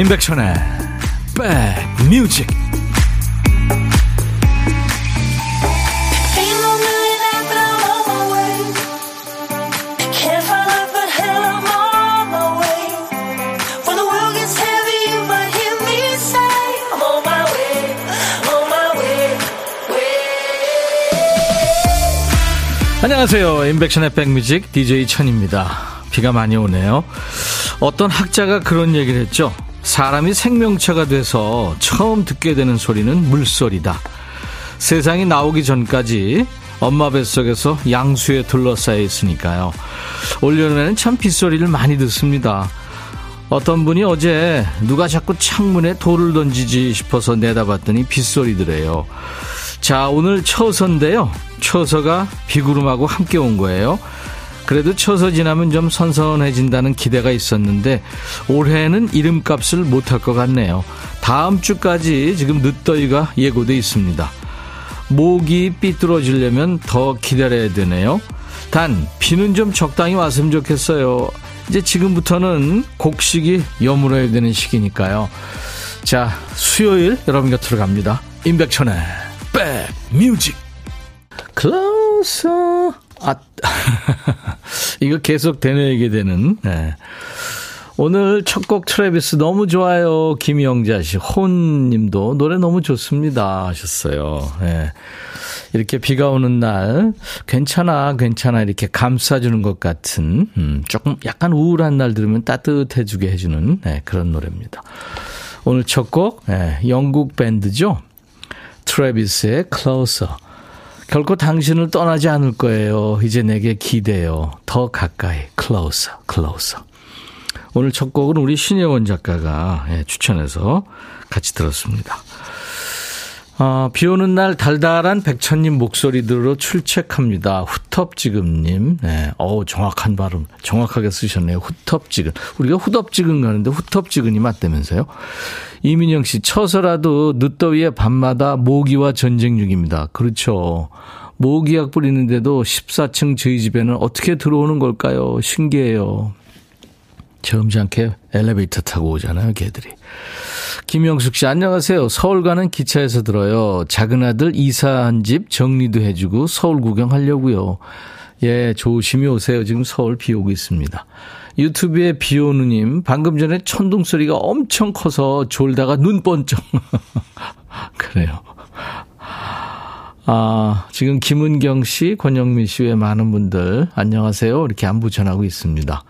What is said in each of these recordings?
임백천의 백뮤직. 안녕하세요. 임백천의 백뮤직 DJ 천입니다. 비가 많이 오네요. 어떤 학자가 그런 얘기를 했죠 사람이 생명체가 돼서 처음 듣게 되는 소리는 물소리다. 세상이 나오기 전까지 엄마 뱃속에서 양수에 둘러싸여 있으니까요. 올여름에는 참 빗소리를 많이 듣습니다. 어떤 분이 어제 누가 자꾸 창문에 돌을 던지지 싶어서 내다봤더니 빗소리더래요. 자, 오늘 처서인데요. 처서가 비구름하고 함께 온 거예요. 그래도 쳐서 지나면 좀 선선해진다는 기대가 있었는데 올해는 이름값을 못할 것 같네요. 다음 주까지 지금 늦더위가 예고돼 있습니다. 목이 삐뚤어지려면 더 기다려야 되네요. 단 비는 좀 적당히 왔으면 좋겠어요. 이제 지금부터는 곡식이 여물어야 되는 시기니까요. 자, 수요일 여러분 곁으로 갑니다. 임백천의 백뮤직 Closer 아, 이거 계속 되뇌이게 되는, 네. 오늘 첫 곡 트래비스 너무 좋아요. 김영자 씨, 혼 님도 노래 너무 좋습니다. 하셨어요. 네. 이렇게 비가 오는 날, 괜찮아, 괜찮아. 이렇게 감싸주는 것 같은, 음, 조금 약간 우울한 날 들으면 따뜻해주게 해주는, 네, 그런 노래입니다. 오늘 첫 곡, 네, 영국 밴드죠. 트래비스의 Closer. 결코 당신을 떠나지 않을 거예요. 이제 내게 기대요. 더 가까이. closer, closer. 오늘 첫 곡은 우리 신혜원 작가가 예, 추천해서 같이 들었습니다. 어, 비 오는 날 달달한 백천님 목소리 들으러 출첵합니다. 후텁지근님. 네, 어우, 정확한 발음. 정확하게 쓰셨네요. 후텁지근. 우리가 후덥지근 가는데 후텁지근이 맞다면서요? 이민영 씨, 쳐서라도 늦더위에 밤마다 모기와 전쟁 중입니다. 그렇죠. 모기약 뿌리는데도 14층 저희 집에는 어떻게 들어오는 걸까요? 신기해요. 점잖게 엘리베이터 타고 오잖아요, 개들이. 김영숙 씨, 안녕하세요. 서울 가는 기차에서 들어요. 작은 아들 이사한 집 정리도 해주고 서울 구경하려고요. 예, 조심히 오세요. 지금 서울 비 오고 있습니다. 유튜브에 비 오누님, 방금 전에 천둥 소리가 엄청 커서 졸다가 눈 번쩍. 그래요. 아, 지금 김은경 씨, 권영민 씨외 많은 분들 안녕하세요. 이렇게 안부 전하고 있습니다.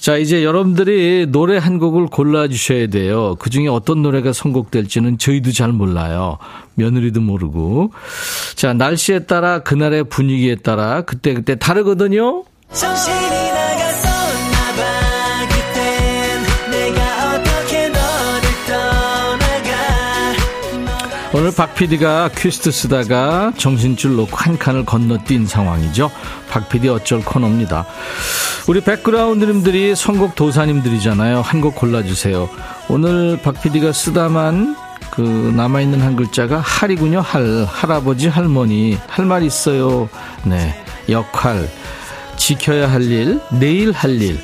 자, 이제 여러분들이 노래 한 곡을 골라주셔야 돼요. 그 중에 어떤 노래가 선곡될지는 저희도 잘 몰라요. 며느리도 모르고. 자, 날씨에 따라, 그날의 분위기에 따라, 그때그때 다르거든요? 정신이 오늘 박 PD가 퀴스트 쓰다가 정신줄 놓고 한 칸을 건너뛴 상황이죠. 박 PD 어쩔 코너입니다. 우리 백그라운드님들이 선곡 도사님들이잖아요. 한 곡 골라주세요. 오늘 박 PD가 쓰다만 그 남아있는 한 글자가 할이군요. 할. 할아버지, 할머니. 할 말 있어요. 네. 역할. 지켜야 할 일. 내일 할 일.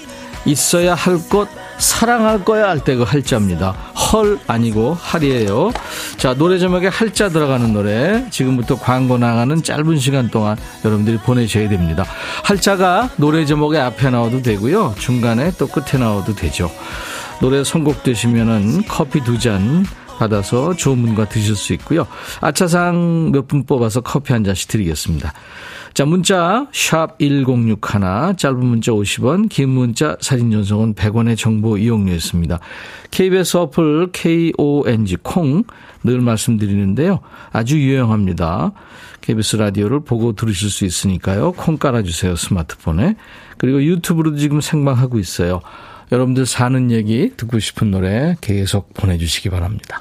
있어야 할 것. 사랑할 거야 할 때 그 할자입니다. 헐 아니고 할이에요. 자, 노래 제목에 할자 들어가는 노래. 지금부터 광고 나가는 짧은 시간 동안 여러분들이 보내셔야 됩니다. 할자가 노래 제목에 앞에 나와도 되고요. 중간에 또 끝에 나와도 되죠. 노래 선곡되시면은 커피 두 잔 받아서 좋은 분과 드실 수 있고요. 아차상 몇 분 뽑아서 커피 한 잔씩 드리겠습니다. 자, 문자 샵 1061, 짧은 문자 50원, 긴 문자 사진 전송은 100원의 정보 이용료였습니다. KBS 어플 KONG 콩 늘 말씀드리는데요. 아주 유용합니다. KBS 라디오를 보고 들으실 수 있으니까요. 콩 깔아주세요. 스마트폰에. 그리고 유튜브로도 지금 생방하고 있어요. 여러분들 사는 얘기 듣고 싶은 노래 계속 보내주시기 바랍니다.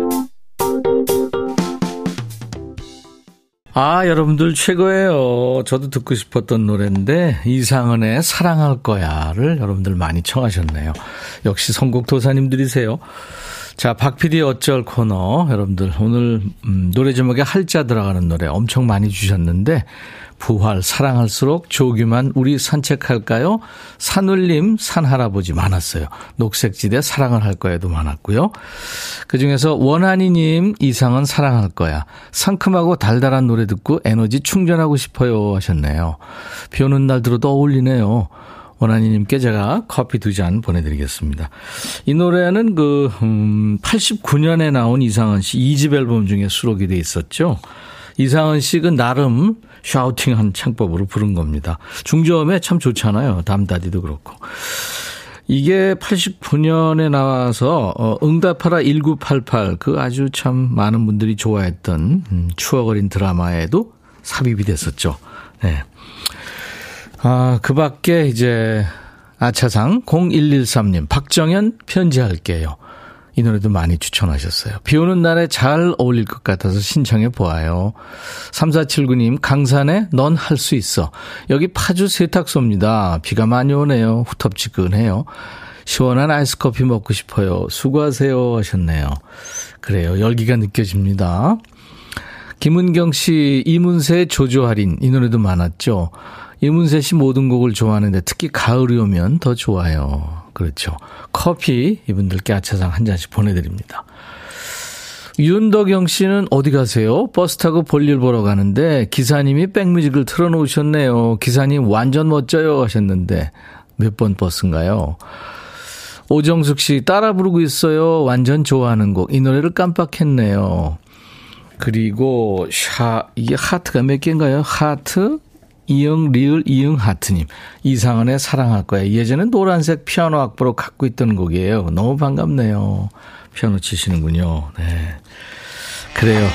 아, 여러분들 최고예요. 저도 듣고 싶었던 노래인데, 이상은의 사랑할 거야를 여러분들 많이 청하셨네요. 역시 선곡 도사님들이세요. 자, 박PD 어쩔 코너. 여러분들, 오늘, 음, 노래 제목에 할자 들어가는 노래 엄청 많이 주셨는데, 부활, 사랑할수록 조규만 우리 산책할까요? 산울림, 산할아버지 많았어요. 녹색지대 사랑을 할 거야도 많았고요. 그 중에서 원한이님 이상은 사랑할 거야. 상큼하고 달달한 노래 듣고 에너지 충전하고 싶어요 하셨네요. 비 오는 날 들어도 어울리네요. 원한이님께 제가 커피 두 잔 보내드리겠습니다. 이 노래는 그, 음, 89년에 나온 이상은 씨 2집 앨범 중에 수록이 돼 있었죠. 이상은 씨가 나름 샤우팅한 창법으로 부른 겁니다. 중저음에 참 좋잖아요. 담다디도 그렇고. 이게 89년에 나와서 어, 응답하라 1988 그 아주 참 많은 분들이 좋아했던 음, 추억 어린 드라마에도 삽입이 됐었죠. 네. 아, 그 밖에 이제 아차상 0113님 박정현 편지할게요. 이 노래도 많이 추천하셨어요. 비 오는 날에 잘 어울릴 것 같아서 신청해 보아요. 3479님, 강산에 넌 할 수 있어. 여기 파주 세탁소입니다. 비가 많이 오네요. 후텁지근해요. 시원한 아이스 커피 먹고 싶어요. 수고하세요. 하셨네요. 그래요. 열기가 느껴집니다. 김은경 씨, 이문세 조조할인. 이 노래도 많았죠. 이문세 씨 모든 곡을 좋아하는데 특히 가을이 오면 더 좋아요. 그렇죠. 커피 이분들께 아차상 한 잔씩 보내드립니다. 윤덕영 씨는 어디 가세요? 버스 타고 볼일 보러 가는데 기사님이 백뮤직을 틀어놓으셨네요. 기사님 완전 멋져요 하셨는데 몇 번 버스인가요? 오정숙 씨 따라 부르고 있어요. 완전 좋아하는 곡. 이 노래를 깜빡했네요. 그리고 샤 이게 하트가 몇 개인가요? 하트 이응 리을 이응 하트님. 이상은의 사랑할 거야. 예전엔 노란색 피아노 악보로 갖고 있던 곡이에요. 너무 반갑네요. 피아노 치시는군요. 네. 그래요.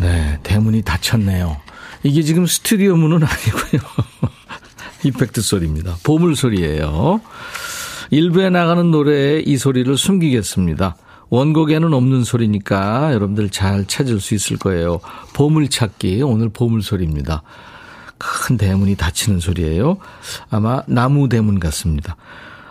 네 대문이 닫혔네요. 이게 지금 스튜디오 문은 아니고요. 이펙트 소리입니다. 보물 소리예요. 일부에 나가는 노래에 이 소리를 숨기겠습니다 원곡에는 없는 소리니까 여러분들 잘 찾을 수 있을 거예요. 보물찾기, 오늘 보물소리입니다. 큰 대문이 닫히는 소리예요. 아마 나무 대문 같습니다.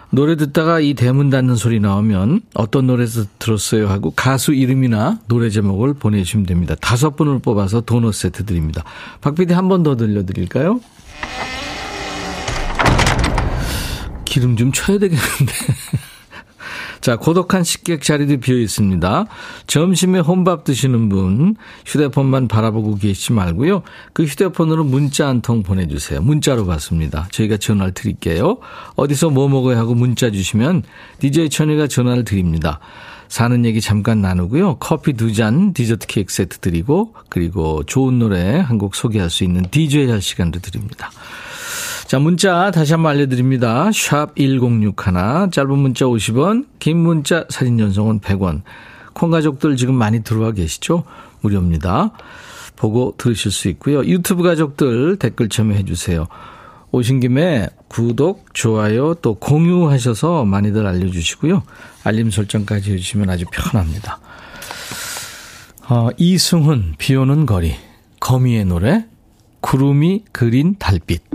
노래 듣다가 이 대문 닫는 소리 나오면 어떤 노래에서 들었어요 하고 가수 이름이나 노래 제목을 보내주시면 됩니다. 다섯 분을 뽑아서 도넛 세트 드립니다. 박 PD 한 번 더 들려드릴까요? 기름 좀 쳐야 되겠는데. 자, 고독한 식객 자리도 비어 있습니다. 점심에 혼밥 드시는 분 휴대폰만 바라보고 계시지 말고요. 그 휴대폰으로 문자 한 통 보내주세요. 문자로 받습니다. 저희가 전화를 드릴게요. 어디서 뭐 먹어야 하고 문자 주시면 DJ 천이가 전화를 드립니다. 사는 얘기 잠깐 나누고요. 커피 두 잔, 디저트 케이크 세트 드리고 그리고 좋은 노래 한 곡 소개할 수 있는 DJ 할 시간도 드립니다. 자, 문자 다시 한번 알려드립니다. 샵 1061, 짧은 문자 50원, 긴 문자 사진 전송은 100원. 콩가족들 지금 많이 들어와 계시죠? 무료입니다. 보고 들으실 수 있고요. 유튜브 가족들 댓글 참여해 주세요. 오신 김에 구독, 좋아요, 또 공유하셔서 많이들 알려주시고요. 알림 설정까지 해주시면 아주 편합니다. 어, 이승훈, 비 오는 거리, 거미의 노래, 구름이 그린 달빛.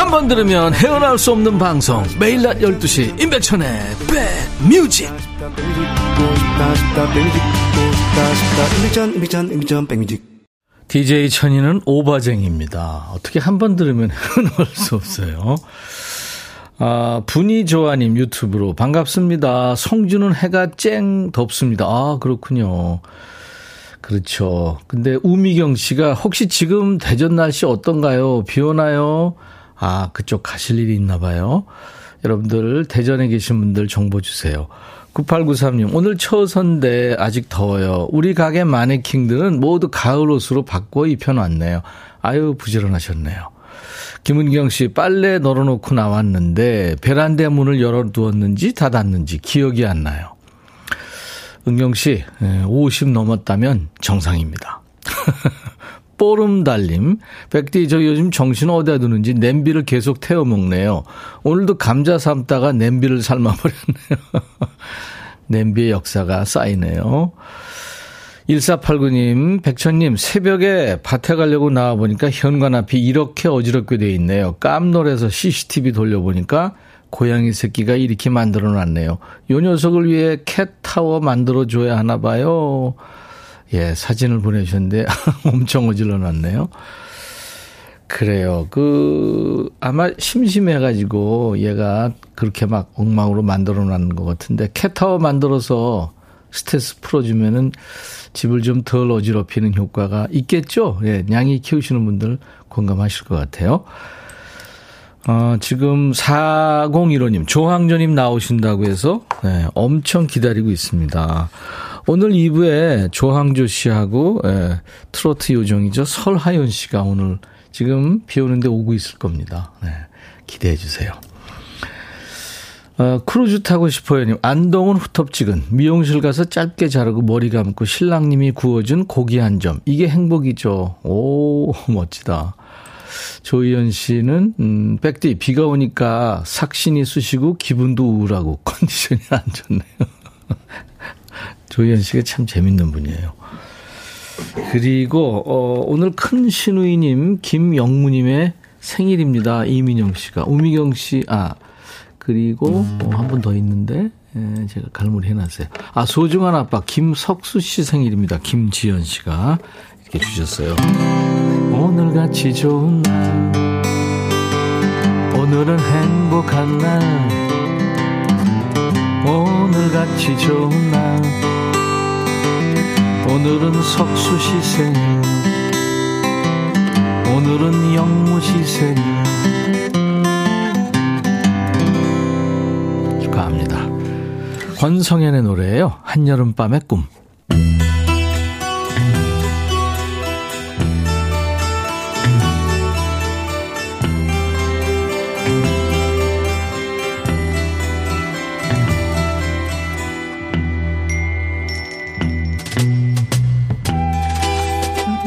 한 번 들으면 헤어나올 수 없는 방송 매일 낮 12시 임백천의 백뮤직 DJ 천이는 오바쟁입니다. 어떻게 한 번 들으면 헤어나올 수 없어요. 아, 분이 조아님 유튜브로 반갑습니다. 성주는 해가 쨍 덥습니다. 아, 그렇군요. 그렇죠. 근데 우미경 씨가 혹시 지금 대전 날씨 어떤가요? 비 오나요? 아, 그쪽 가실 일이 있나 봐요. 여러분들 대전에 계신 분들 정보 주세요. 9893님, 오늘 처선데 아직 더워요. 우리 가게 마네킹들은 모두 가을 옷으로 바꿔 입혀놨네요. 아유, 부지런하셨네요. 김은경 씨, 빨래 널어놓고 나왔는데, 베란다 문을 열어두었는지 닫았는지 기억이 안 나요. 은경 씨, 50 예, 넘었다면 정상입니다. 뽀름 달님, 백디, 저 요즘 정신 어디다 두는지 냄비를 계속 태워 먹네요. 오늘도 감자 삶다가 냄비를 삶아버렸네요. 냄비의 역사가 쌓이네요. 1489님, 백천님, 새벽에 밭에 가려고 나와보니까 현관 앞이 이렇게 어지럽게 돼 있네요. 깜놀해서 CCTV 돌려보니까 고양이 새끼가 이렇게 만들어 놨네요. 요 녀석을 위해 캣타워 만들어 줘야 하나 봐요. 예, 사진을 보내주셨는데 엄청 어질러 놨네요. 그래요. 그, 아마 심심해가지고 얘가 그렇게 막 엉망으로 만들어 놨는 것 같은데 캣타워 만들어서 스트레스 풀어주면은 집을 좀 덜 어지럽히는 효과가 있겠죠? 예, 냥이 키우시는 분들 공감하실 것 같아요. 어, 지금 4015님, 조항조님 나오신다고 해서, 네, 엄청 기다리고 있습니다. 오늘 2부에 조항조 씨하고 예, 트로트 요정이죠. 설하연 씨가 오늘 지금 비 오는데 오고 있을 겁니다. 네, 기대해 주세요. 어, 크루즈 타고 싶어요님. 안동은 후텁지근. 미용실 가서 짧게 자르고 머리 감고 신랑님이 구워준 고기 한 점. 이게 행복이죠. 오, 멋지다. 조희연 씨는, 음, 백디, 비가 오니까 삭신이 쑤시고 기분도 우울하고 컨디션이 안 좋네요. 조희연 씨가 참 재밌는 분이에요. 그리고 어, 오늘 큰 신우이님 김영무님의 생일입니다. 이민영 씨가 우미경 씨, 아 그리고 어, 한분 더 있는데 예, 제가 갈무리 해놨어요. 아 소중한 아빠 김석수 씨 생일입니다. 김지연 씨가 이렇게 주셨어요. 오늘같이 좋은 날 오늘은 행복한 날 오늘같이 좋은 날 오늘은 석수 시 생일 오늘은 영무 시 생일 축하합니다. 권성현의 노래예요. 한여름밤의 꿈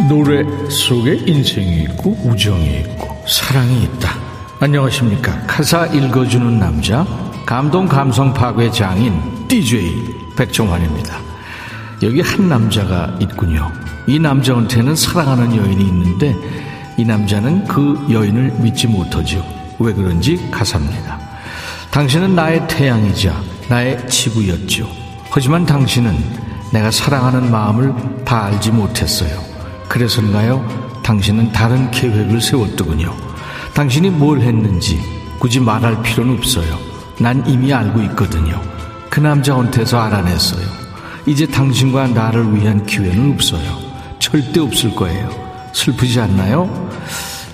노래 속에 인생이 있고 우정이 있고 사랑이 있다. 안녕하십니까. 가사 읽어주는 남자 감동 감성 파괴 장인 DJ 백종환입니다. 여기 한 남자가 있군요. 이 남자한테는 사랑하는 여인이 있는데 이 남자는 그 여인을 믿지 못하죠. 왜 그런지 가사입니다. 당신은 나의 태양이자 나의 지구였죠. 하지만 당신은 내가 사랑하는 마음을 다 알지 못했어요. 그래서인가요? 당신은 다른 계획을 세웠더군요. 당신이 뭘 했는지 굳이 말할 필요는 없어요. 난 이미 알고 있거든요. 그 남자한테서 알아냈어요. 이제 당신과 나를 위한 기회는 없어요. 절대 없을 거예요. 슬프지 않나요?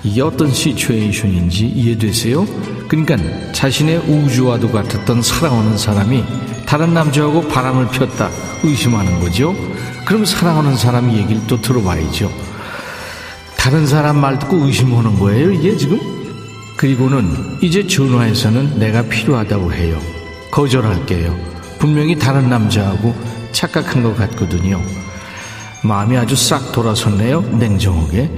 이게 어떤 시츄에이션인지 이해되세요? 그러니까 자신의 우주와도 같았던 사랑하는 사람이 다른 남자하고 바람을 폈다 의심하는 거죠. 그럼 사랑하는 사람 얘기를 또 들어봐야죠. 다른 사람 말 듣고 의심하는 거예요, 이게 지금? 그리고는 이제 전화해서는 내가 필요하다고 해요. 거절할게요. 분명히 다른 남자하고 착각한 것 같거든요. 마음이 아주 싹 돌아섰네요, 냉정하게.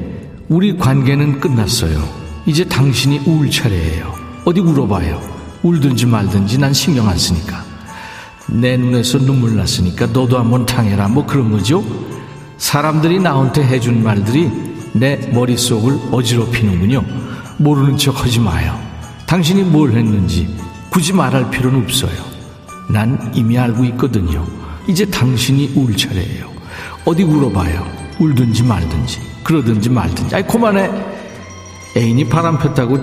우리 관계는 끝났어요. 이제 당신이 울 차례예요. 어디 울어봐요. 울든지 말든지 난 신경 안 쓰니까. 내 눈에서 눈물 났으니까 너도 한번 당해라 뭐 그런 거죠. 사람들이 나한테 해준 말들이 내 머릿속을 어지럽히는군요. 모르는 척 하지 마요. 당신이 뭘 했는지 굳이 말할 필요는 없어요. 난 이미 알고 있거든요. 이제 당신이 울 차례예요. 어디 울어봐요. 울든지 말든지 그러든지 말든지. 아이 그만해. 애인이 바람 폈다고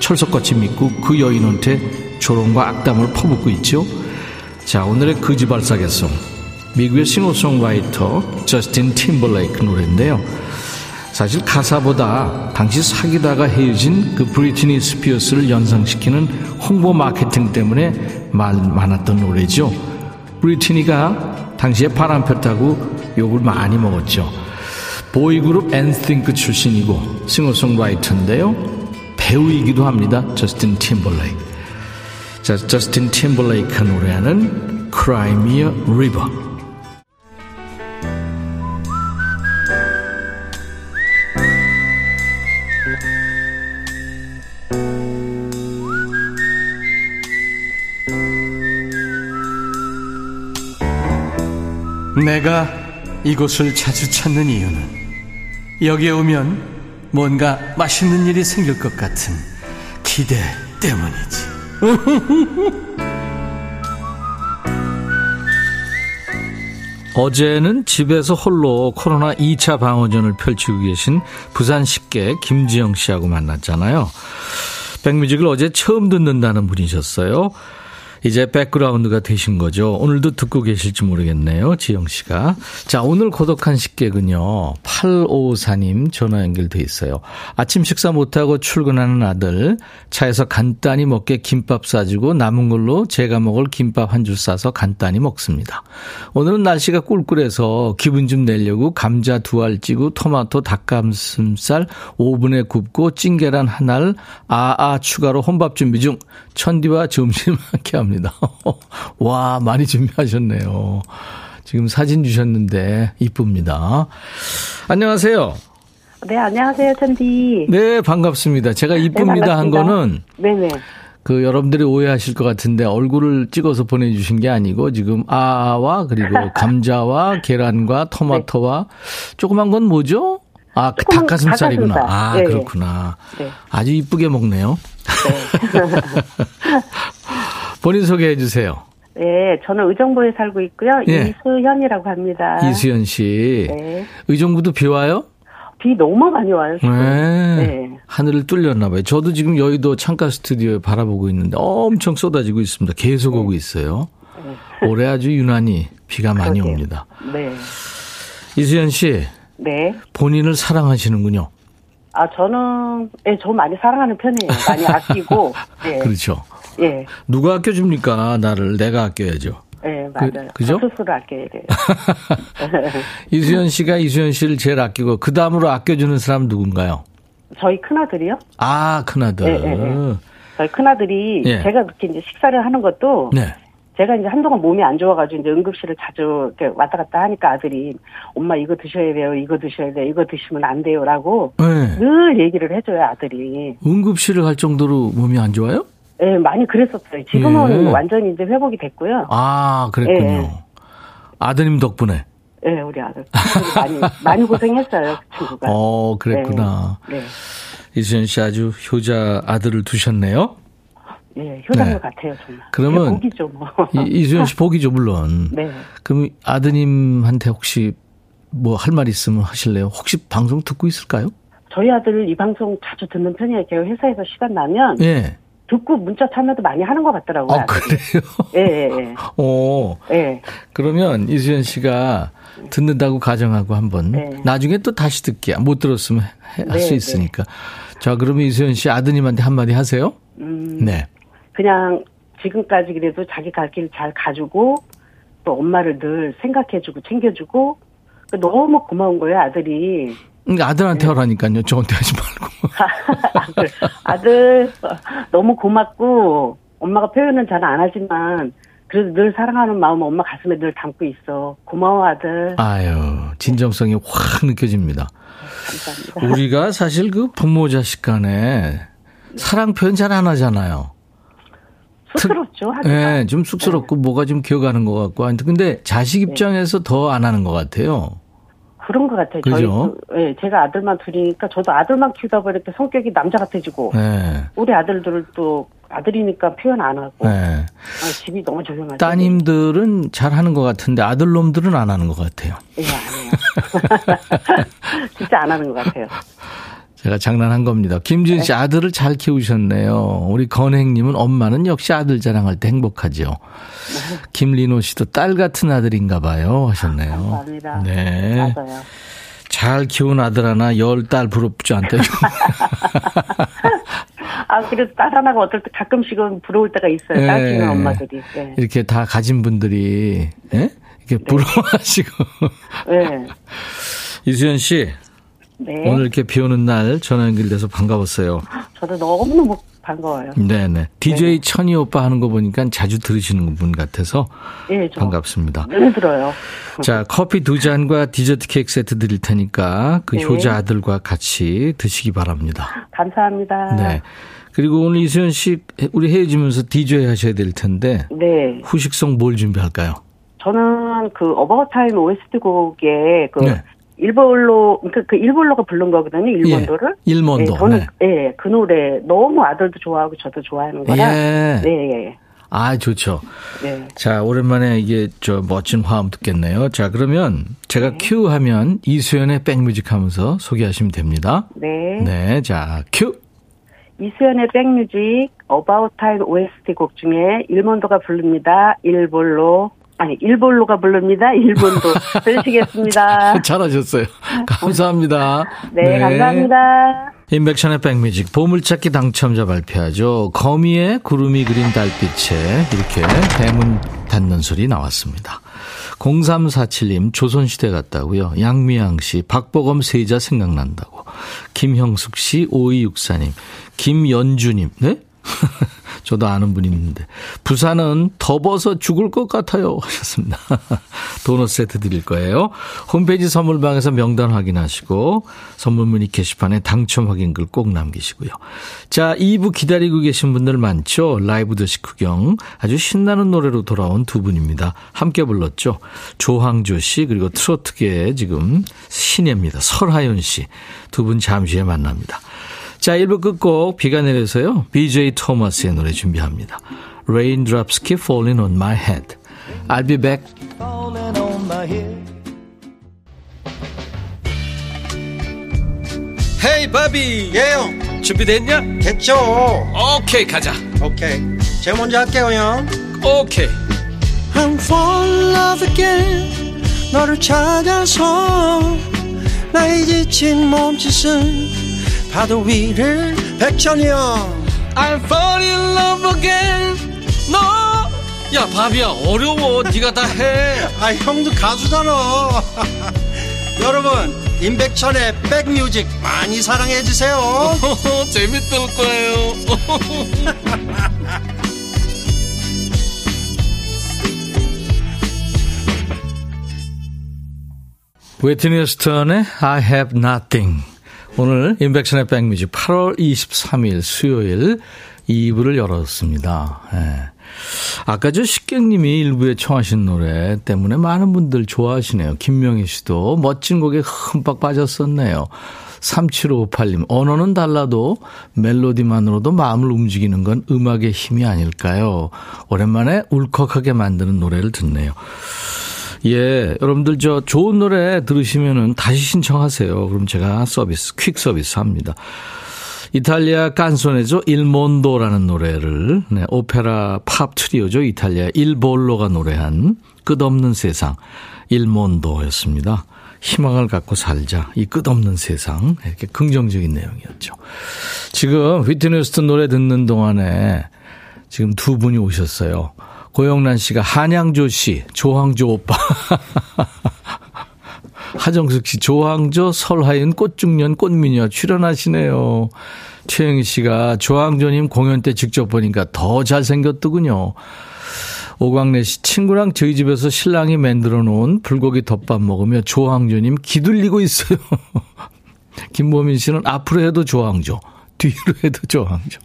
철석같이 믿고 그 여인한테 조롱과 악담을 퍼붓고 있죠. 자, 오늘의 거지발사계송. 미국의 싱어송라이터 저스틴 팀벌레이크 노래인데요. 사실 가사보다 당시 사귀다가 헤어진 그 브리트니 스피어스를 연상시키는 홍보 마케팅 때문에 말 많았던 노래죠. 브리티니가 당시에 바람 폈다고 욕을 많이 먹었죠. 보이그룹 엔스팅크 출신이고 싱어송라이터인데요. 배우이기도 합니다. 저스틴 팀벌레이크. 자, 저스틴 팀벌레이크가 노래하는 Cry Me a River. 내가 이곳을 자주 찾는 이유는 여기에 오면 뭔가 맛있는 일이 생길 것 같은 기대 때문이지. 어제는 집에서 홀로 코로나 2차 방어전을 펼치고 계신 부산 식객 김지영 씨하고 만났잖아요. 백뮤직을 어제 처음 듣는다는 분이셨어요. 이제 백그라운드가 되신 거죠. 오늘도 듣고 계실지 모르겠네요. 지영 씨가. 자, 오늘 고독한 식객은요. 8554님 전화 연결돼 있어요. 아침 식사 못하고 출근하는 아들 차에서 간단히 먹게 김밥 싸주고 남은 걸로 제가 먹을 김밥 한 줄 싸서 간단히 먹습니다. 오늘은 날씨가 꿀꿀해서 기분 좀 내려고 감자 두 알 찌고 토마토 닭가슴살 오븐에 굽고 찐계란 한 알, 아아 추가로 혼밥 준비 중 천디와 점심 함께 합니다. 합니다. 와, 많이 준비하셨네요. 지금 사진 주셨는데 이쁩니다. 안녕하세요. 네, 안녕하세요, 천디. 네, 반갑습니다. 제가 네, 이쁩니다 네, 한 거는 네네. 그 여러분들이 오해하실 것 같은데 얼굴을 찍어서 보내주신 게 아니고 지금 아와 그리고 감자와 계란과 토마토와 네. 조그만 건 뭐죠? 아, 그 닭가슴살이구나. 닭가슴살. 아, 네. 그렇구나. 네. 아주 이쁘게 먹네요. 네. 본인 소개해 주세요. 네, 저는 의정부에 살고 있고요. 예. 이수현이라고 합니다. 이수현 씨. 네. 의정부도 비 와요? 비 너무 많이 와요. 네. 네. 하늘을 뚫렸나 봐요. 저도 지금 여의도 창가 스튜디오에 바라보고 있는데 엄청 쏟아지고 있습니다. 계속 네. 오고 있어요. 네. 올해 아주 유난히 비가 많이 그러게요. 옵니다. 네. 이수현 씨. 네. 본인을 사랑하시는군요. 아, 저는, 예, 저 많이 사랑하는 편이에요. 많이 아끼고. 예. 그렇죠. 예. 누가 아껴줍니까? 나를 내가 아껴야죠. 네, 맞아요. 그, 죠 스스로 아껴야 돼요. 이수연 씨가 이수연 씨를 제일 아끼고 그 다음으로 아껴주는 사람 누군가요? 저희 큰아들이요. 아, 큰아들. 네, 네, 네. 저희 큰아들이 예. 제가 그렇게 이제 식사를 하는 것도 네. 제가 이제 한동안 몸이 안 좋아가지고 이제 응급실을 자주 이렇게 왔다 갔다 하니까 아들이 엄마 이거 드셔야 돼요, 이거 드셔야 돼요, 이거 드시면 안 돼요라고 네. 늘 얘기를 해줘요 아들이. 응급실을 갈 정도로 몸이 안 좋아요? 예, 많이 그랬었어요. 지금은 예. 완전히 이제 회복이 됐고요. 아, 그랬군요. 예. 아드님 덕분에. 네, 우리 아들. 많이, 많이 고생했어요, 그 친구가. 어, 그랬구나. 네. 네. 이수연 씨 아주 효자 아들을 두셨네요? 네, 효자님 네. 같아요, 정말. 그러면. 복이죠, 뭐. 이, 수연 씨 복이죠, 물론. 네. 그럼 아드님한테 혹시 뭐 할 말 있으면 하실래요? 혹시 방송 듣고 있을까요? 저희 아들 이 방송 자주 듣는 편이에요. 회사에서 시간 나면. 예. 듣고 문자 참여도 많이 하는 것 같더라고요. 아, 그래요? 예, 예, 예. 오. 예. 그러면 이수연 씨가 듣는다고 가정하고 한번 네. 나중에 또 다시 듣게 못 들었으면 할수 네, 네, 있으니까. 네. 자, 그러면 이수연 씨 아드님한테 한마디 하세요. 음, 네. 그냥 지금까지 그래도 자기 갈 길 잘 가지고 또 엄마를 늘 생각해주고 챙겨주고 너무 고마운 거예요 아들이. 그러니까 아들한테 네. 하라니까요. 저한테 하지 말고. 아들, 너무 고맙고 엄마가 표현은 잘 안 하지만 그래도 늘 사랑하는 마음 엄마 가슴에 늘 담고 있어. 고마워 아들. 아유 진정성이 확 느껴집니다. 감사합니다. 우리가 사실 그 부모 자식 간에 사랑 표현 잘 안 하잖아요. 쑥스럽죠. 예, 네, 좀 쑥스럽고 네. 뭐가 좀 기억하는 것 같고. 근데 자식 네. 입장에서 네. 더안 하는 것 같아요. 그런 것 같아요. 그죠? 저희, 예, 제가 아들만 둘이니까 저도 아들만 키우다 보니까 성격이 남자 같아지고, 네. 우리 아들들을 또 아들이니까 표현 안 하고, 네. 아, 집이 너무 조용하죠. 따님들은 잘 하는 것 같은데 아들놈들은 안 하는 것 같아요. 예, 안 해요. 진짜 안 하는 것 같아요. 제가 장난한 겁니다. 김진 씨 네. 아들을 잘 키우셨네요. 우리 건행님은 엄마는 역시 아들 자랑할 때 행복하죠. 네. 김리노 씨도 딸 같은 아들인가 봐요 하셨네요. 감사합니다. 네. 맞아요. 잘 키운 아들 하나 열 딸 부럽지 않대요. 아, 그래도 딸 하나가 어떨 때 가끔씩은 부러울 때가 있어요. 딸 키우는 네. 엄마들이. 네. 이렇게 다 가진 분들이, 예? 이렇게 네. 부러워하시고. 네. 이수연 씨. 네. 오늘 이렇게 비 오는 날 전화 연결돼서 반가웠어요. 저도 너무너무 반가워요. 네네. DJ 네. 천희 오빠 하는 거 보니까 자주 들으시는 분 같아서 네, 반갑습니다. 늘 들어요. 자, 커피 두 잔과 디저트 케이크 세트 드릴 테니까 그 네. 효자 아들과 같이 드시기 바랍니다. 감사합니다. 네. 그리고 오늘 이수연 씨 우리 헤어지면서 DJ 하셔야 될 텐데 네. 후식성 뭘 준비할까요? 저는 그 About Time OST 곡에 그 네. Il Mondo 그러니까 그 Il Mondo가 부른 거거든요. Il Mondo를. 예, Il Mondo. 예, 저는 네. 예, 그 노래 너무 아들도 좋아하고 저도 좋아하는 거라. 예. 네, 예. 아, 좋죠. 네. 자, 오랜만에 이게 저 멋진 화음 듣겠네요. 자, 그러면 제가 네. 큐 하면 이수연의 백뮤직 하면서 소개하시면 됩니다. 네. 네, 자, 큐. 이수연의 백뮤직 About Time OST 곡 중에 Il Mondo가 부릅니다. Il Mondo 아니 일본로가 부릅니다. 일본도 들으시겠습니다. 잘하셨어요. 감사합니다. 네, 네. 감사합니다. 인백션의 백뮤직 보물찾기 당첨자 발표하죠. 거미의 구름이 그린 달빛에 이렇게 대문 닫는 소리 나왔습니다. 0347님 조선시대 같다고요. 양미양 씨 박보검 세자 생각난다고. 김형숙 씨 5264님 김연주님 네? 저도 아는 분이 있는데 부산은 더워서 죽을 것 같아요 하셨습니다. 도넛 세트 드릴 거예요. 홈페이지 선물방에서 명단 확인하시고 선물 문의 게시판에 당첨 확인 글 꼭 남기시고요. 자 2부 기다리고 계신 분들 많죠. 라이브 더시 구경 아주 신나는 노래로 돌아온 두 분입니다. 함께 불렀죠. 조항조 씨 그리고 트로트계의 지금 신예입니다. 설하연 씨두 분 잠시 후에 만납니다. 자, 1부 끝곡 비가 내려서요. BJ 토마스의 노래 준비합니다. Raindrops keep falling on my head. I'll be back. 헤이 바비 예영 준비됐냐? 됐죠 오케이 가자 오케이 제가 먼저 할게요 형 오케이 I'm fall in love again 너를 찾아서 나의 지친 몸짓은 파도 위를 백천이 형 I'm fall in love again. 너야 바비야 어려워. 네가 다 해 아 형도 가수잖아. 여러분 임백천의 백뮤직 많이 사랑해 주세요. 재밌을 거예요. 웨트니 스턴의 I have nothing 오늘 인백션의 백뮤직 8월 23일 수요일 2부를 열었습니다. 예. 아까 저 식객님이 일부에 청하신 노래 때문에 많은 분들 좋아하시네요. 김명희 씨도 멋진 곡에 흠뻑 빠졌었네요. 3758님, 언어는 달라도 멜로디만으로도 마음을 움직이는 건 음악의 힘이 아닐까요? 오랜만에 울컥하게 만드는 노래를 듣네요. 예, 여러분들 저 좋은 노래 들으시면은 다시 신청하세요. 그럼 제가 서비스, 퀵 서비스 합니다. 이탈리아 칸초네죠. Il Mondo라는 노래를 네, 오페라 팝 트리오죠. 이탈리아 Il Volo가 노래한 끝없는 세상 Il Mondo였습니다. 희망을 갖고 살자. 이 끝없는 세상. 이렇게 긍정적인 내용이었죠. 지금 휘트니 휴스턴 노래 듣는 동안에 지금 두 분이 오셨어요. 고영란 씨가 한양조 씨, 조항조 오빠. 하정숙 씨, 조항조, 설하윤, 꽃중년, 꽃미녀 출연하시네요. 최영희 씨가 조항조님 공연 때 직접 보니까 더 잘생겼더군요. 오광래 씨, 친구랑 저희 집에서 신랑이 만들어 놓은 불고기 덮밥 먹으며 조항조님 기둘리고 있어요. 김보민 씨는 앞으로 해도 조항조, 뒤로 해도 조항조.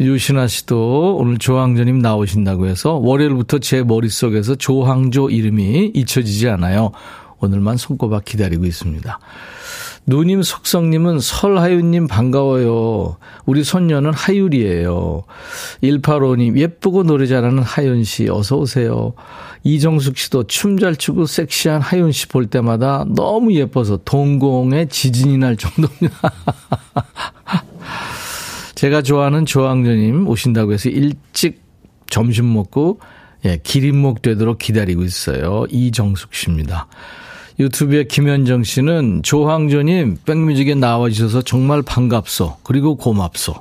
유신아 씨도 오늘 조항조님 나오신다고 해서 월요일부터 제 머릿속에서 조항조 이름이 잊혀지지 않아요. 오늘만 손꼽아 기다리고 있습니다. 누님 속성님은 설하윤님 반가워요. 우리 손녀는 하율이에요. 185님 예쁘고 노래 잘하는 하윤 씨 어서 오세요. 이정숙 씨도 춤 잘 추고 섹시한 하윤 씨 볼 때마다 너무 예뻐서 동공에 지진이 날 정도입니다. 제가 좋아하는 조항조님 오신다고 해서 일찍 점심 먹고 예, 기린목 되도록 기다리고 있어요. 이정숙 씨입니다. 유튜브에 김현정 씨는 조황조님 백뮤직에 나와주셔서 정말 반갑소. 그리고 고맙소.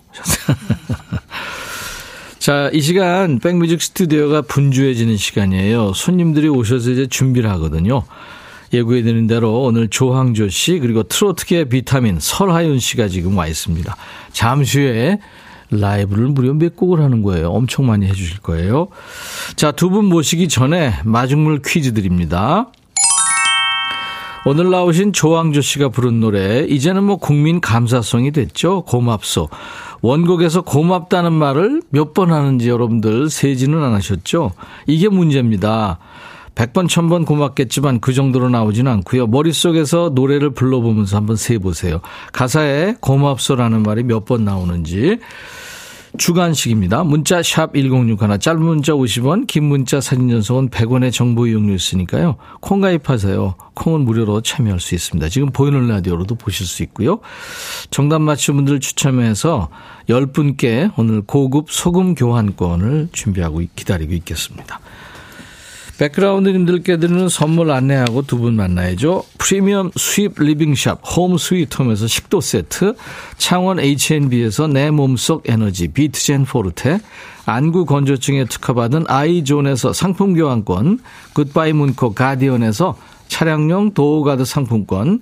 자, 이 시간 백뮤직 스튜디오가 분주해지는 시간이에요. 손님들이 오셔서 이제 준비를 하거든요. 예고해드린 대로 오늘 조항조 씨 그리고 트로트계 비타민 설하윤 씨가 지금 와 있습니다. 잠시 후에 라이브를 무려 몇 곡을 하는 거예요. 엄청 많이 해주실 거예요. 자, 두 분 모시기 전에 마중물 퀴즈 드립니다. 오늘 나오신 조항조 씨가 부른 노래, 이제는 뭐 국민 감사성이 됐죠? 고맙소. 원곡에서 고맙다는 말을 몇 번 하는지 여러분들 세지는 않으셨죠? 이게 문제입니다. 100번, 1000번 고맙겠지만 그 정도로 나오지는 않고요. 머릿속에서 노래를 불러보면서 한번 세보세요. 가사에 고맙소라는 말이 몇 번 나오는지. 주간식입니다. 문자 샵 1061, 짧은 문자 50원, 긴 문자 사진 전송은 100원의 정보 이용료 있으니까요. 콩 가입하세요. 콩은 무료로 참여할 수 있습니다. 지금 보이는 라디오로도 보실 수 있고요. 정답 맞힌 분들 추첨해서 10분께 오늘 고급 소금 교환권을 준비하고 기다리고 있겠습니다. 백그라운드님들께 드리는 선물 안내하고 두 분 만나야죠. 프리미엄 수입 living shop 홈 스위트홈에서 식도 세트, 창원 H&B에서 내 몸속 에너지 비트젠 포르테, 안구 건조증에 특허받은 아이존에서 상품 교환권, 굿바이 문코 가디언에서 차량용 door guard 상품권,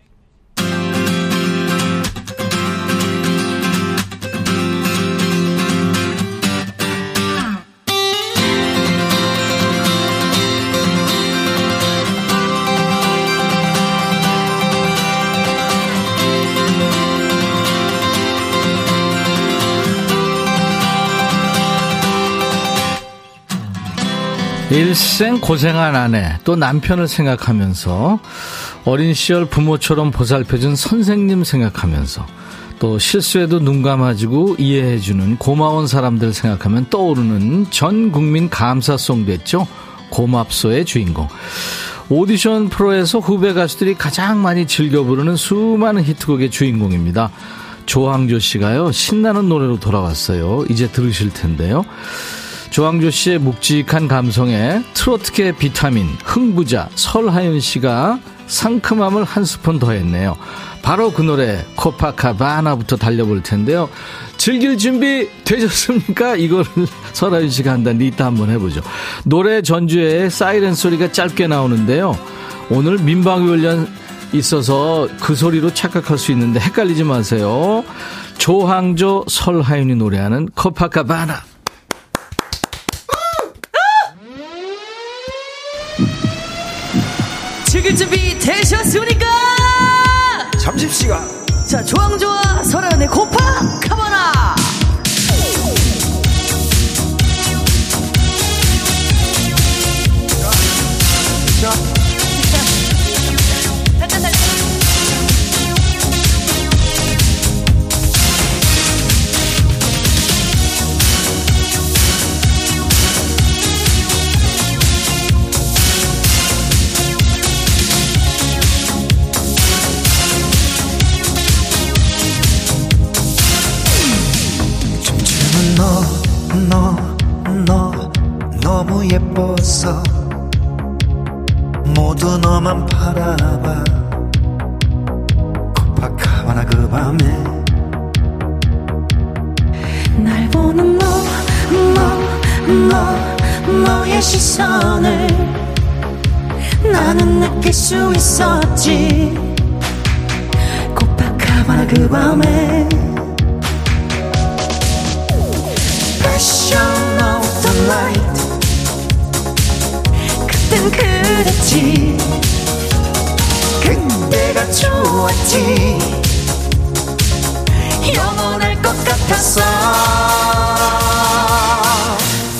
일생 고생한 아내 또 남편을 생각하면서 어린 시절 부모처럼 보살펴준 선생님 생각하면서 또 실수에도 눈 감아주고 이해해주는 고마운 사람들 생각하면 떠오르는 전 국민 감사송 됐죠. 고맙소의 주인공. 오디션 프로에서 후배 가수들이 가장 많이 즐겨 부르는 수많은 히트곡의 주인공입니다. 조항조 씨가요, 신나는 노래로 돌아왔어요. 이제 들으실 텐데요. 조항조 씨의 묵직한 감성에 트로트계 비타민, 흥부자, 설하윤 씨가 상큼함을 한 스푼 더했네요. 바로 그 노래 코파카바나부터 달려볼 텐데요. 즐길 준비 되셨습니까? 이거를 설하윤 씨가 한다는 이따 한번 해보죠. 노래 전주에 사이렌 소리가 짧게 나오는데요. 오늘 민방위 훈련 있어서 그 소리로 착각할 수 있는데 헷갈리지 마세요. 조항조, 설하윤이 노래하는 코파카바나. 즐길 준비 되셨습니까? 점심시간 자 조항조와 설아의 고파 카바나 예뻐서 모두 너만 바라봐. 코파카바나 그 밤에. 날 보는 너, 너, 너, 너의 시선을 나는 느낄 수 있었지. 코파카바나 그 밤에. Passion of the night 그 땐 그랬지 그때가 좋았지 영원할 것 같았어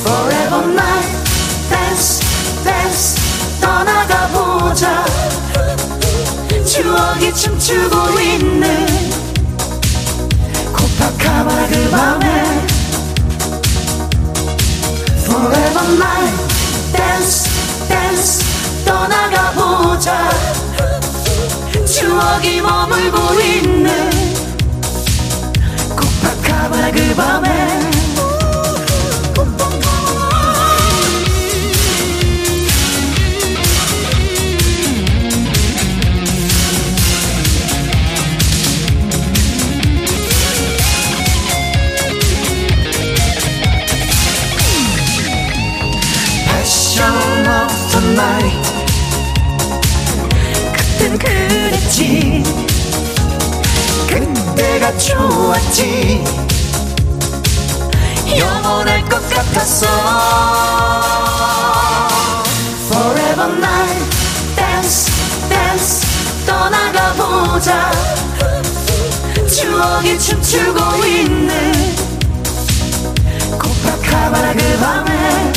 Forever night dance dance 떠나가 보자 추억이 춤추고 있는 코파카바나 그 밤에 Forever night 떠나가 보자. 추억이 머물고 있는. 코파카바나 그 밤에 night 그땐 그랬지. 그때가 좋았지. 영원할 것 같았어. Forever night. Dance dance. 떠나가 보자. 추억이 춤추고 있는. 코파카바나 그 밤에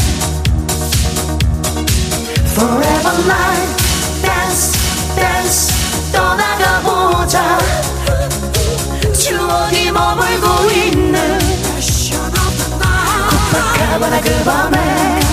Forever night dance dance 떠나가 보자 추억이 머물고 있는 코파카바나 그 밤에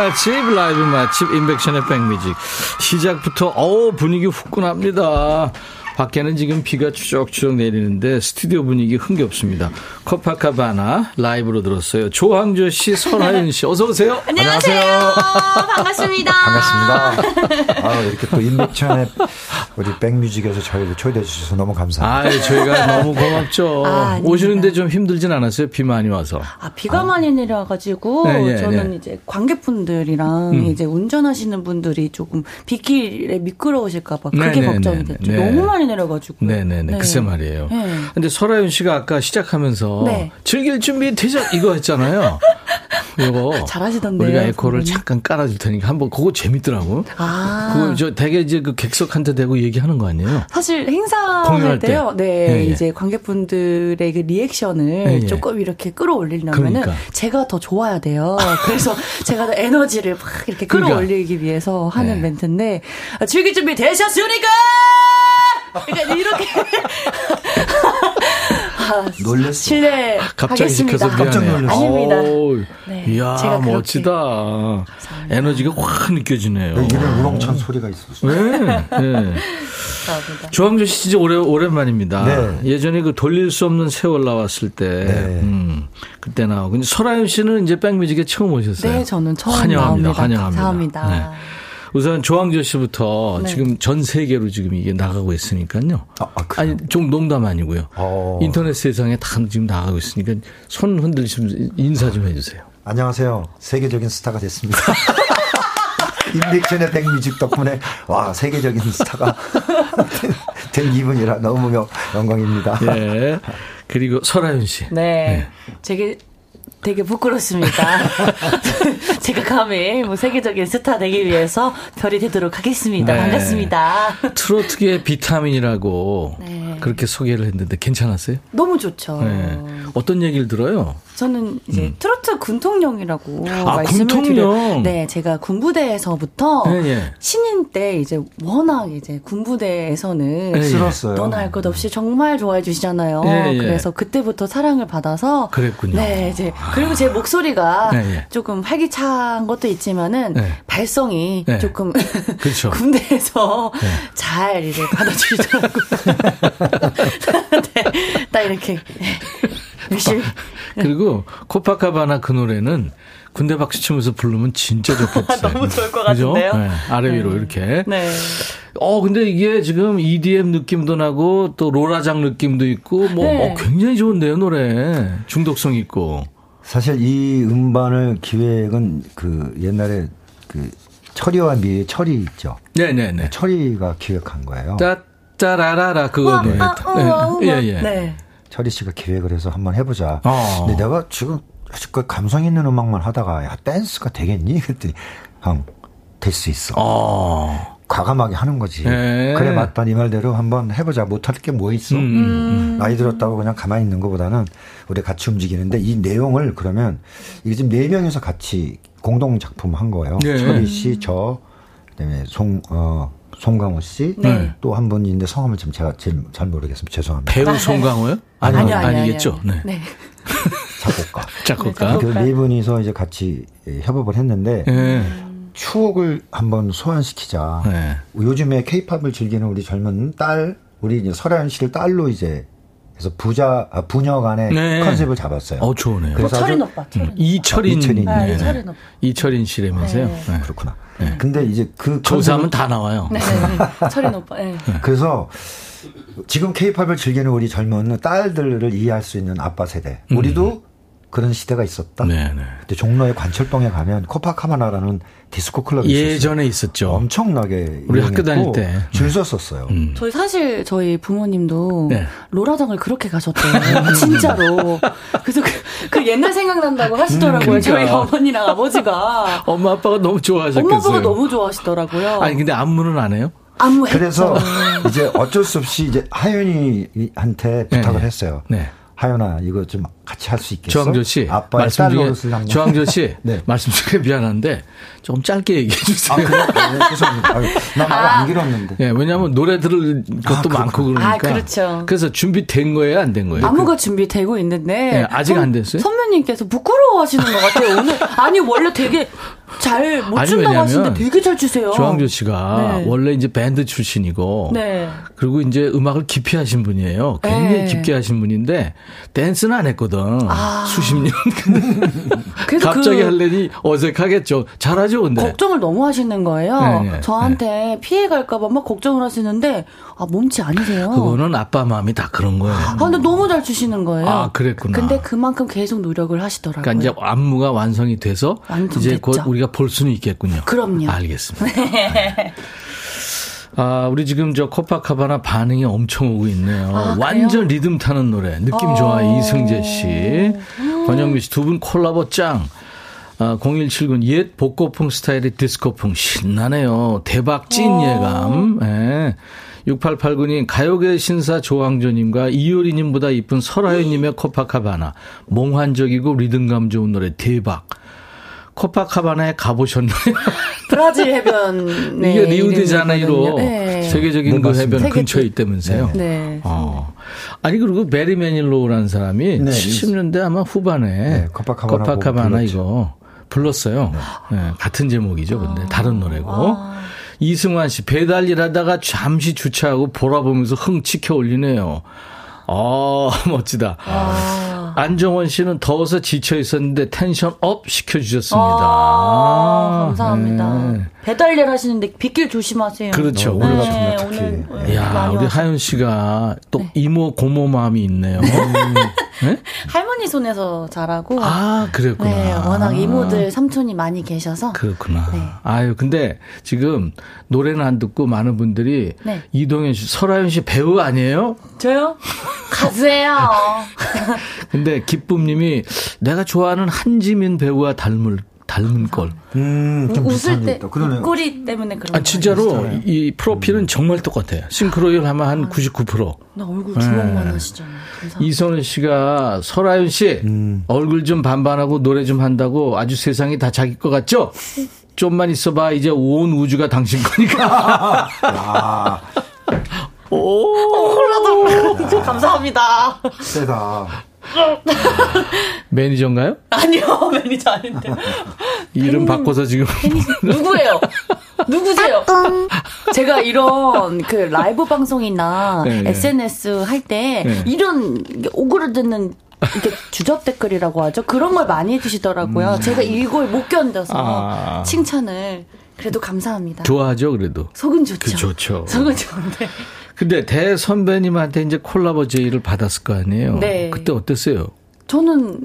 맛집, 라이브 맛집, 인백션의 백뮤직. 시작부터, 어우, 분위기 후끈합니다. 밖에는 지금 비가 추적추적 내리는데 스튜디오 분위기 흥겹습니다. 코파카바나 라이브로 들었어요. 조항조 씨, 설하윤 씨, 어서 오세요. 안녕하세요. 반갑습니다. 반갑습니다. 아, 이렇게 또 인백천의 우리 백뮤직에서 저희를 초대해 주셔서 너무 감사합니다. 아, 저희가 너무 고맙죠. 아, 오시는데 좀 힘들진 않았어요? 비 많이 와서. 아, 비가 많이 내려가지고 네, 네, 저는 네. 이제 관객분들이랑 음. 이제 운전하시는 분들이 조금 빗길에 미끄러우실까봐 그게 네, 네, 걱정이 네, 됐죠. 네. 너무 많이 내려가지고. 네네네. 네. 글쎄 말이에요. 네. 근데 설아윤 씨가 아까 시작하면서 네. 즐길 준비 되죠? 이거 했잖아요. 이거. 잘하시던데요, 우리가 에코를. 잠깐 깔아줄 테니까 한번 그거 재밌더라고. 아. 그거 저 되게 이제 그 객석한테 대고 얘기하는 거 아니에요? 사실 행사할 때. 때요. 네, 예, 예. 이제 관객분들의 그 리액션을 예, 예. 조금 이렇게 끌어올리려면은 그러니까. 제가 더 좋아야 돼요. 그래서 제가 더 에너지를 막 이렇게 그러니까. 끌어올리기 위해서 하는 네. 멘트인데 아, 즐길 준비 되셨습니까? 그러니까 이렇게 아, 놀랬어. 실례 갑자기 시켜서. 미안해. 깜짝 놀랐어. 아닙니다. 어우, 네, 이야. 멋지다. 에너지가 확 느껴지네요. 네, 이런 우렁찬 소리가 있었어. 네, 네. 감사합니다. 조항조 씨 진짜 오래, 오랜만입니다. 네. 예전에 그 돌릴 수 없는 세월 나왔을 때, 네. 음, 그때 나오고. 근데 설아윤 씨는 이제 백뮤직에 처음 오셨어요. 네, 저는 처음 환영합니다. 나옵니다. 환영합니다. 감사합니다. 네. 우선 조항조 씨부터 네. 지금 전 세계로 지금 이게 나가고 있으니까요. 아, 아, 그래요? 아니, 좀 농담 아니고요. 어. 인터넷 세상에 다 지금 나가고 있으니까 손 흔들시면 인사 좀 해주세요. 안녕하세요. 세계적인 스타가 됐습니다. 인백션의 백뮤직 덕분에 와 세계적인 스타가 된 기분이라 너무 영- 영광입니다. 예. 그리고 설아윤 씨. 네. 되게 되게 부끄럽습니다. 제가 감히 뭐 세계적인 스타 되기 위해서 별이 되도록 하겠습니다. 네. 반갑습니다. 트로트계의 비타민이라고 네. 그렇게 소개를 했는데 괜찮았어요? 너무 좋죠. 네. 어떤 얘기를 들어요? 저는 이제 음. 트로트 군통령이라고 아, 말씀을 군통령. 드려. 네, 제가 군부대에서부터 네, 네. 신인 때 이제 워낙 이제 군부대에서는 네, 쓸었어요. 너나 할 것 없이 정말 좋아해 주시잖아요. 네, 그래서 그때부터 사랑을 받아서 그랬군요. 네, 이제 그리고 제 목소리가 조금 활기찬 것도 있지만은 발성이 조금 그렇죠. 군대에서 잘 이제 받아주시더라고요. 네, 딱 이렇게 열심히. 그리고 코파카바나 그 노래는 군대 박수 치면서 부르면 진짜 좋겠어요. 너무 좋을 것 같은데요? 네, 아래 위로 네. 이렇게. 네. 어, 근데 이게 지금 EDM 느낌도 나고 또 로라장 느낌도 있고 뭐 네. 어, 굉장히 좋은데요, 노래. 중독성 있고. 사실 이 음반을 기획은 그 옛날에 그 철이와 미의 철이 있죠. 네네네. 철이가 기획한 거예요. 따 따라라라 그거 노래. 아, 아, 네. 예, 예. 네. 철이 씨가 기획을 해서 한번 해보자. 어. 근데 내가 지금 그 감성 있는 음악만 하다가 야 댄스가 되겠니? 그랬더니 형 될 수 있어. 어. 과감하게 하는 거지. 네. 그래 맞다 네 말대로 한번 해보자. 못할 게 뭐 있어. 음, 음, 음. 나이 들었다고 그냥 가만히 있는 것보다는 우리 같이 움직이는데 이 내용을 그러면 이게 지금 네 명이서 같이 공동 작품 한 거예요. 네. 철이 씨, 저, 그다음에 송, 어, 송강호 씨. 네. 또한 분인데 성함을 지금 제가 제일 잘 모르겠습니다. 죄송합니다. 배우 송강호요? 아니, 아니, 아니, 아니겠죠. 네. 네. 작곡가. 작곡가. 그네 네 분이서 이제 같이 협업을 했는데 네. 추억을 한번 소환시키자. 네. 요즘에 케이팝을 즐기는 우리 젊은 딸, 우리 이제 설아연 씨를 딸로 이제 그래서 부자 아, 부녀 간의 네. 컨셉을 잡았어요. 어 좋네요. 그래서 뭐 철인 오빠. 철인. 음, 이철인 이철인 아, 네. 이철인 오빠. 이철인 씨라면서요. 네. 네. 그렇구나. 네. 근데 이제 그 조사하면 다 나와요. 네. 철인 오빠. 네. 그래서 지금 케이팝을 즐기는 우리 젊은 딸들을 이해할 수 있는 아빠 세대. 우리도 음. 그런 시대가 있었다. 네네. 근데 종로의 관철동에 가면 코파카마나라는 디스코 클럽이 예전에 있었죠 엄청나게 우리 학교 다닐 때 줄 섰었어요. 음. 저희 사실 저희 부모님도 네. 로라장을 그렇게 가셨대요. 진짜로. 그래서 그, 그, 옛날 생각난다고 하시더라고요. 음, 그러니까. 저희 어머니랑 아버지가. 엄마 아빠가 너무 좋아하셨겠어요. 엄마 아빠가 너무 좋아하시더라고요. 아니 근데 안무는 안 해요? 안무 그래서 이제 어쩔 수 없이 이제 하연이한테 부탁을 네. 했어요. 네. 하연아 이거 좀 같이 할 수 있겠어? 조항조 씨 아빠의 말씀 중에 조항조 씨 네. 말씀 중에 미안한데 좀 짧게 얘기해 주세요. 아, 그래? 네, 죄송합니다. 나말안 아. 길었는데. 네, 왜냐하면 노래 들을 것도 아, 많고 그러니까. 아, 그렇죠. 그래서 준비된 거예요, 안 된 거예요? 안무가 준비되고 있는데 네, 아직 선, 안 됐어요. 선배님께서 부끄러워하시는 것 같아요. 오늘 아니 원래 되게 잘못 준다고 하시는데 되게 잘 주세요. 조항조 씨가 네. 원래 이제 밴드 출신이고 네. 그리고 이제 음악을 깊이 하신 분이에요. 굉장히 네. 깊게 하신 분인데 댄스는 안 했거든. 아. 수십 년. 갑자기 그 할래니 어색하겠죠. 잘하죠, 근데. 걱정을 너무 하시는 거예요. 네네. 네. 저한테 네. 피해 갈까봐 막 걱정을 하시는데, 아, 몸치 아니세요? 그거는 아빠 마음이 다 그런 거예요. 아, 근데 너무 잘 주시는 거예요. 아, 그랬구나. 근데 그만큼 계속 노력을 하시더라고요. 그러니까 이제 안무가 완성이 돼서 이제 됐죠. 곧 우리가 볼 수는 있겠군요. 그럼요. 알겠습니다. 네. 아, 우리 지금 저 코파카바나 반응이 엄청 오고 있네요. 아, 완전 리듬 타는 노래. 느낌 좋아. 어. 이승재 씨. 음. 권영미 씨 두 분 콜라보 짱. 아, 0179, 옛 복고풍 스타일의 디스코풍 신나네요. 대박 찐 어. 예감. 예. 네. 6889님, 가요계 신사 조항조님과 이효리님보다 이쁜 설아유님의 코파카바나. 몽환적이고 리듬감 좋은 노래 대박. 코파카바나에 가보셨나요? 브라질 해변. 이게 리우데자네이로 네. 세계적인 그 해변 세계 근처에 있다면서요. 네. 어. 아니 그리고 베리 매닐로라는 사람이 네. 70년대 아마 후반에 네. 코파카바나, 코파카바나 이거 불렀어요. 네. 네. 같은 제목이죠. 근데 아. 다른 노래고. 아. 이승환 씨 배달 일하다가 잠시 주차하고 보라 보면서 흥 치켜 올리네요. 아, 멋지다. 아. 안정원 씨는 더워서 지쳐 있었는데 tension up 시켜주셨습니다. 아, 감사합니다. 네. 배달 일 하시는데 빗길 조심하세요. 그렇죠. 네. 오늘 같은 날 특히. 야, 우리 하윤 씨가 또 네. 이모 고모 마음이 있네요. 네? 할머니 손에서 자라고. 아, 그랬구나. 네, 워낙 이모들, 삼촌이 많이 계셔서. 그렇구나. 네. 아유, 근데 지금 노래는 안 듣고 많은 분들이 네. 이동현 씨, 설아윤 씨 배우 아니에요? 저요? 가수예요. 근데 기쁨님이 내가 좋아하는 한지민 배우와 닮을 닮은 꼴. 음, 좀 웃을 때 꼬리 때문에 그런 아, 진짜로 이 프로필은 음. 정말 똑같아요. 싱크로율 하면 한 아, 99%. 나 얼굴 주먹만 네. 하시잖아요. 이선은 씨가 설아윤 씨 음. 얼굴 좀 반반하고 노래 좀 한다고 아주 세상이 다 자기 것 같죠? 좀만 있어봐 이제 온 우주가 당신 거니까. 오, 억울하다. 감사합니다. 세다. 매니저인가요? 아니요, 매니저 아닌데. 이름 바꿔서 지금. 누구예요? 누구세요? 제가 이런 그 라이브 방송이나 네, 네. SNS 할때 네. 이런 오그라드는 이렇게 주접 댓글이라고 하죠. 그런 걸 많이 해주시더라고요. 음. 제가 이걸 못 견뎌서 아. 칭찬을. 그래도 감사합니다. 좋아하죠, 그래도. 속은 좋죠. 그 좋죠. 속은 좋은데. 근데 대 선배님한테 이제 콜라보 제의를 받았을 거 아니에요. 네. 그때 어땠어요? 저는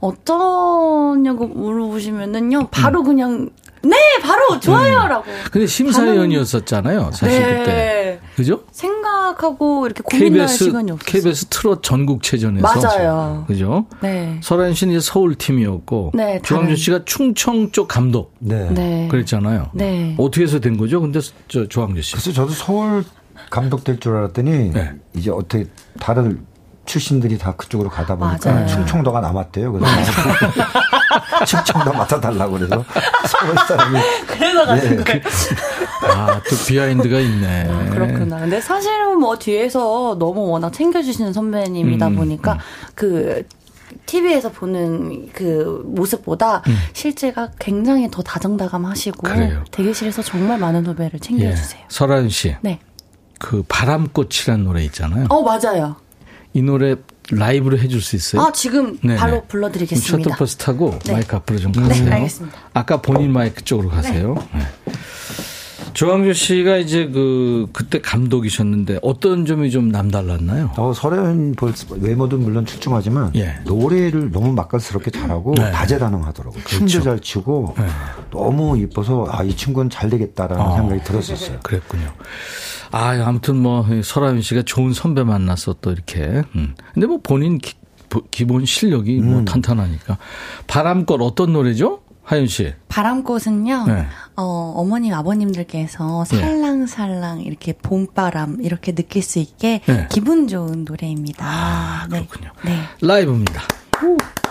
어쩌냐고 물어보시면은요, 바로 음. 그냥 네, 바로 좋아요라고. 네. 근데 심사위원이었었잖아요, 사실 네. 그때. 그죠? 생각하고 이렇게 고민할 KBS, 시간이 없었어요. KBS 트롯 전국체전에서. 맞아요. 그죠? 네. 설아연 씨는 이제 서울 팀이었고. 네. 조항준 씨가 충청 쪽 감독. 네. 네. 그랬잖아요. 네. 어떻게 해서 된 거죠? 근데 저 조항준 씨. 글쎄 저도 서울 감독 될 줄 알았더니 네. 이제 어떻게 다른 출신들이 다 그쪽으로 가다 보니까 맞아요. 충청도가 남았대요. 그래서 충청도 맡아달라고 그래서 서울 사람이 그래서 가는 네. 거예요. 아또 비하인드가 있네. 아, 그렇구나. 근데 사실은 뭐 뒤에서 너무 워낙 챙겨주시는 선배님이다 음, 보니까 음. 그 TV에서 보는 그 모습보다 음. 실제가 굉장히 더 다정다감하시고 그래요. 대기실에서 정말 많은 후배를 챙겨주세요. 예. 설아윤 씨. 네. 그 바람꽃이라는 노래 있잖아요. 어 맞아요. 이 노래 라이브로 해줄 수 있어요? 아 지금 네네. 바로 불러드리겠습니다. 셔틀버스 타고 네. 마이크 앞으로 좀 가세요. 네, 알겠습니다. 아까 본인 마이크 쪽으로 가세요. 네. 네. 조항조 씨가 이제 그 그때 감독이셨는데 어떤 점이 좀 남달랐나요? 어, 설현 외모도 물론 출중하지만 예. 노래를 너무 맛깔스럽게 잘하고 네. 다재다능하더라고요. 그렇죠. 춤도 잘 추고 네. 너무 이뻐서 아 이 친구는 잘 되겠다라는 어. 생각이 들었었어요. 그랬군요. 아, 아무튼 뭐 설아윤 씨가 좋은 선배 만나서 또 이렇게. 음. 근데 뭐 본인 기, 본 실력이 뭐 음. 뭐 탄탄하니까. 바람꽃 어떤 노래죠? 하윤 씨. 바람꽃은요. 네. 어, 어머님 아버님들께서 네. 살랑살랑 네. 이렇게 봄바람 이렇게 느낄 수 있게 네. 기분 좋은 노래입니다. 아, 네. 그렇군요. 네. 라이브입니다. 오.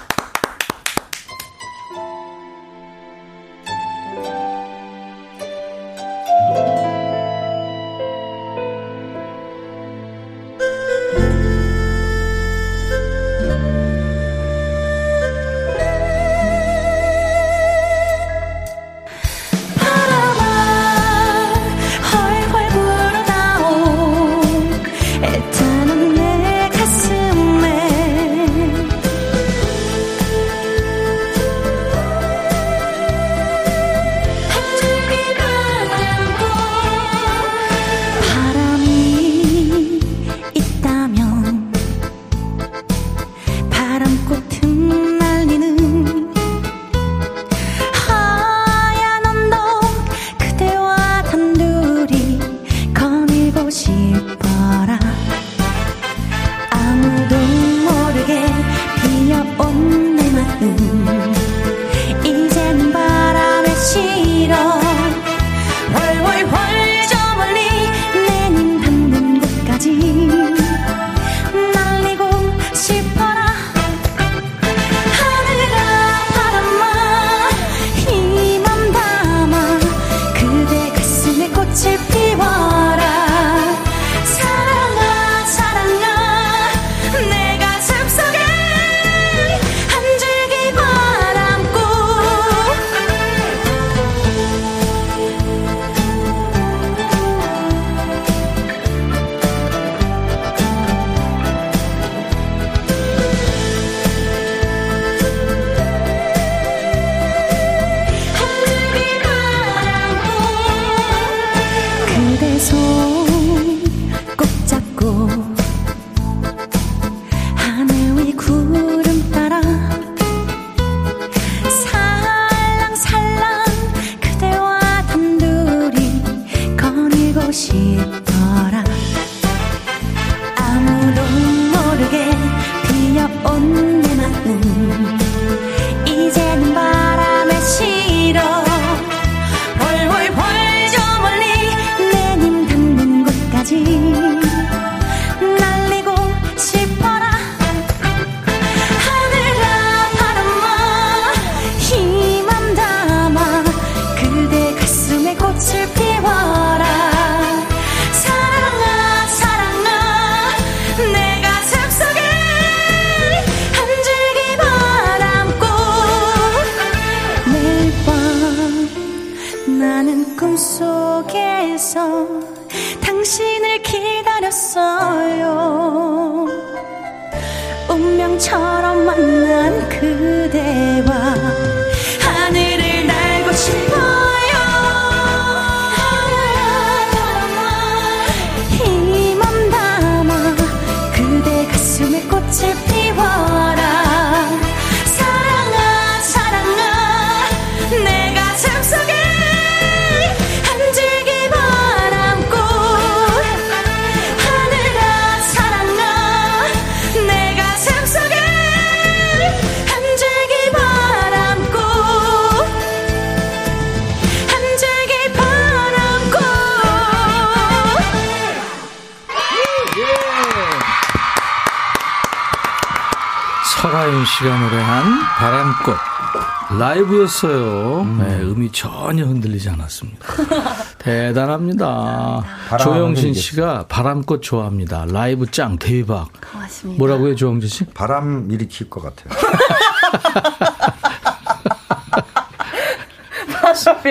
라이브였어요. 음. 네, 음이 전혀 흔들리지 않았습니다. 대단합니다. 조영신 씨가 바람꽃 좋아합니다. 라이브 짱 대박. 고맙습니다. 뭐라고요, 조영진 씨? 바람 일으킬 것 같아요.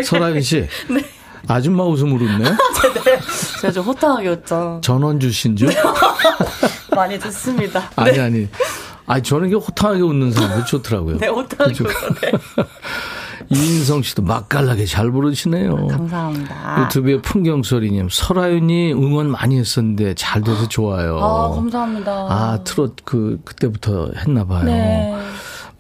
설아윤 씨. 네. 아줌마 웃음으로 웃네. 네. 제가 좀 호탕하게 웃죠. 전원주 신주? 많이 듣습니다. 아니, 네. 아니. 아니, 저는 이게 호탕하게 웃는 사람이 좋더라고요. 네, 호탕하게 네. 이인성 씨도 맛깔나게 잘 부르시네요. 감사합니다. 유튜브에 풍경소리님, 설아윤이 응원 많이 했었는데 잘 돼서 좋아요. 아, 감사합니다. 아, 트롯 그, 그때부터 했나봐요. 네.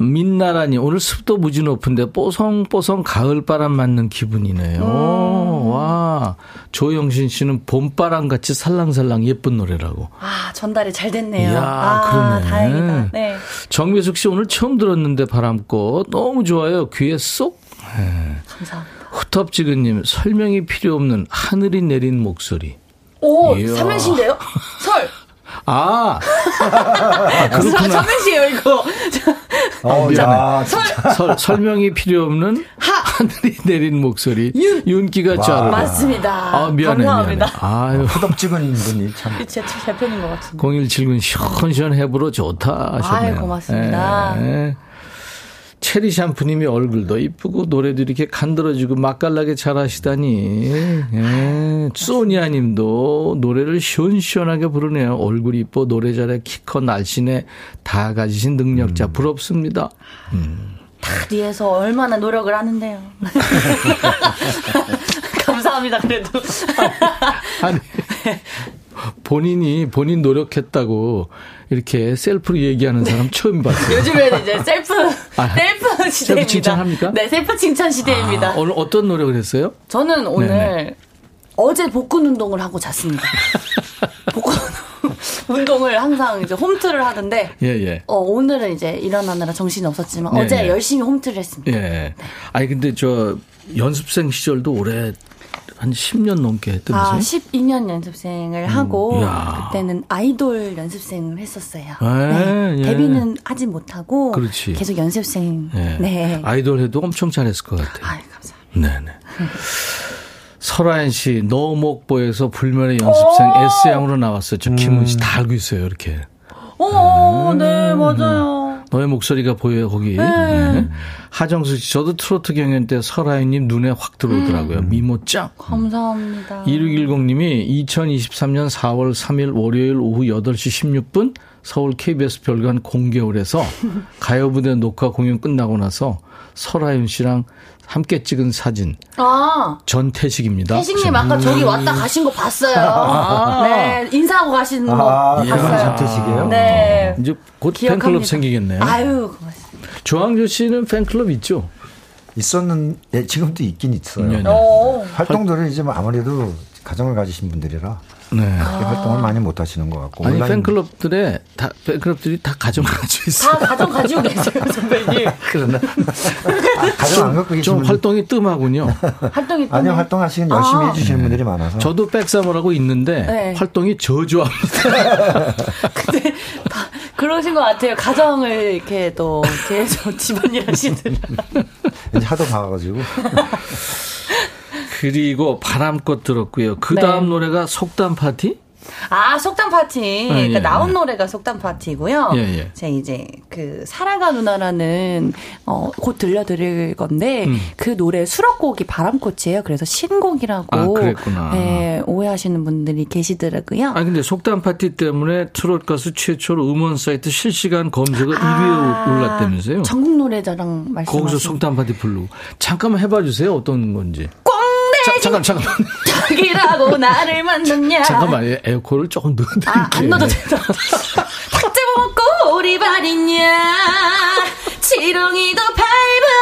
민나라니 오늘 습도 무지 높은데 뽀송뽀송 가을바람 맞는 기분이네요. 음. 와 조영신 씨는 봄바람 같이 살랑살랑 예쁜 노래라고. 아 전달이 잘 됐네요. 이야, 아, 그러네. 다행이다. 네. 정미숙 씨 오늘 처음 들었는데 바람꽃 너무 좋아요. 귀에 쏙. 네. 감사합니다. 후텁지근님 설명이 필요 없는 하늘이 내린 목소리. 오 삼면시인데요? 설. 아, 그렇구나. 삼면시예요 이거. 어, 야, 설, 설, 설명이 필요 없는 하. 하늘이 내린 목소리. 윤. 윤기가 쫙. 맞습니다. 아, 미안해, 감사합니다. 미안해. 아유. 후덥지근 분이 참. 제, 제 편인 것 같은데. 0179 시원시원 해부로 좋다 하셨네요. 아유, 고맙습니다. 네. 체리 샴푸님이 얼굴도 이쁘고 노래도 이렇게 간들어지고 맛깔나게 잘하시다니. 예. 소니아 님도 노래를 시원시원하게 부르네요. 얼굴 이뻐, 노래 잘해, 키 커, 날씬해, 다 가지신 능력자. 음. 부럽습니다. 음. 다 뒤에서 얼마나 노력을 하는데요. 감사합니다, 그래도. 아니, 본인이 본인 노력했다고 이렇게 셀프로 얘기하는 사람 처음 봤어요. 요즘에는 이제 셀프 아, 셀프 시대입니다. 셀프 칭찬합니까? 네, 셀프 칭찬 시대입니다. 아, 오늘 어떤 노력을 했어요? 저는 오늘 네네. 어제 복근 운동을 하고 잤습니다. 복근 운동을 항상 이제 홈트를 하는데 예, 예. 어, 오늘은 이제 일어나느라 정신이 없었지만 예, 어제 예. 열심히 홈트를 했습니다. 예. 네. 아니 근데 저 연습생 시절도 오래 한 10년 넘게 했다면서요? 아, 12년 연습생을 음, 하고 야. 그때는 아이돌 연습생을 했었어요. 네, 예. 데뷔는 하지 못하고 그렇지. 계속 연습생. 예. 네. 아이돌 해도 엄청 잘했을 것 같아요. 아, 감사합니다. 네 네. 설아연 씨, 노목보에서 불면의 연습생 S양으로 나왔어요. 저 김은 씨다 알고 있어요, 이렇게. 어, 음. 네, 맞아요. 너의 목소리가 보여요, 거기. 네. 네. 하정수 씨, 저도 트로트 경연 때 설아연님 눈에 확 들어오더라고요. 음. 미모 짱. 감사합니다. 2610님이 2023년 4월 3일 월요일 오후 8시 16분 서울 KBS 별관 공개홀에서 가요부대 녹화 공연 끝나고 나서 설아윤 씨랑 함께 찍은 사진. 아. 전태식입니다. 태식님 아까 음. 저기 왔다 가신 거 봤어요. 아. 네. 인사하고 가시는 거 아, 봤어요. 전태식이에요? 네. 이제 곧 기억합니다. 팬클럽 생기겠네요. 아유, 고맙습니다. 조항조 씨는 팬클럽 있죠? 있었는, 네, 지금도 있긴 있어요. 네, 네. 활동들은 이제 뭐 아무래도 가정을 가지신 분들이라 네. 아. 활동을 많이 못 하시는 것 같고. 아니, 팬클럽들에, 다, 팬클럽들이 다 가정 가지고 있어요. 다 가정 가지고 계세요, 선배님. 그러나. 아, 가정 안 갖고 계시는 좀 활동이 뜸하군요. 활동이 뜸. 아니요, 활동하시는, 열심히 아. 해주시는 네. 분들이 많아서. 저도 백사모라고 있는데, 네. 활동이 저조합니다. 근데, 다, 그러신 것 같아요. 가정을 이렇게 또 계속 집안일 하시는. 이제 하도 봐가지고. 그리고 바람꽃 들었고요. 그 다음 네. 노래가 속담 파티? 아, 속담 파티. 예, 그러니까 예, 나온 예. 노래가 속담 파티고요. 예, 예. 제가 이제 그 사랑아 누나라는 어, 곧 들려드릴 건데 음. 그 노래 수록곡이 바람꽃이에요. 그래서 신곡이라고 아, 그랬구나. 네, 오해하시는 분들이 계시더라고요. 아 근데 속담 파티 때문에 트롯 가수 최초로 음원 사이트 실시간 검색어 아, 1위에 올랐다면서요? 전국 노래자랑 말씀 거기서 속담 파티 부르고 잠깐만 해봐 주세요. 어떤 건지. 자, 잠깐, 잠깐. 자기라고 나를 만났냐. 잠깐만, 에어컨을 조금 넣어야 아, 안 넣어도 된다. 탁제 먹고 오리발이냐. 지렁이도 밟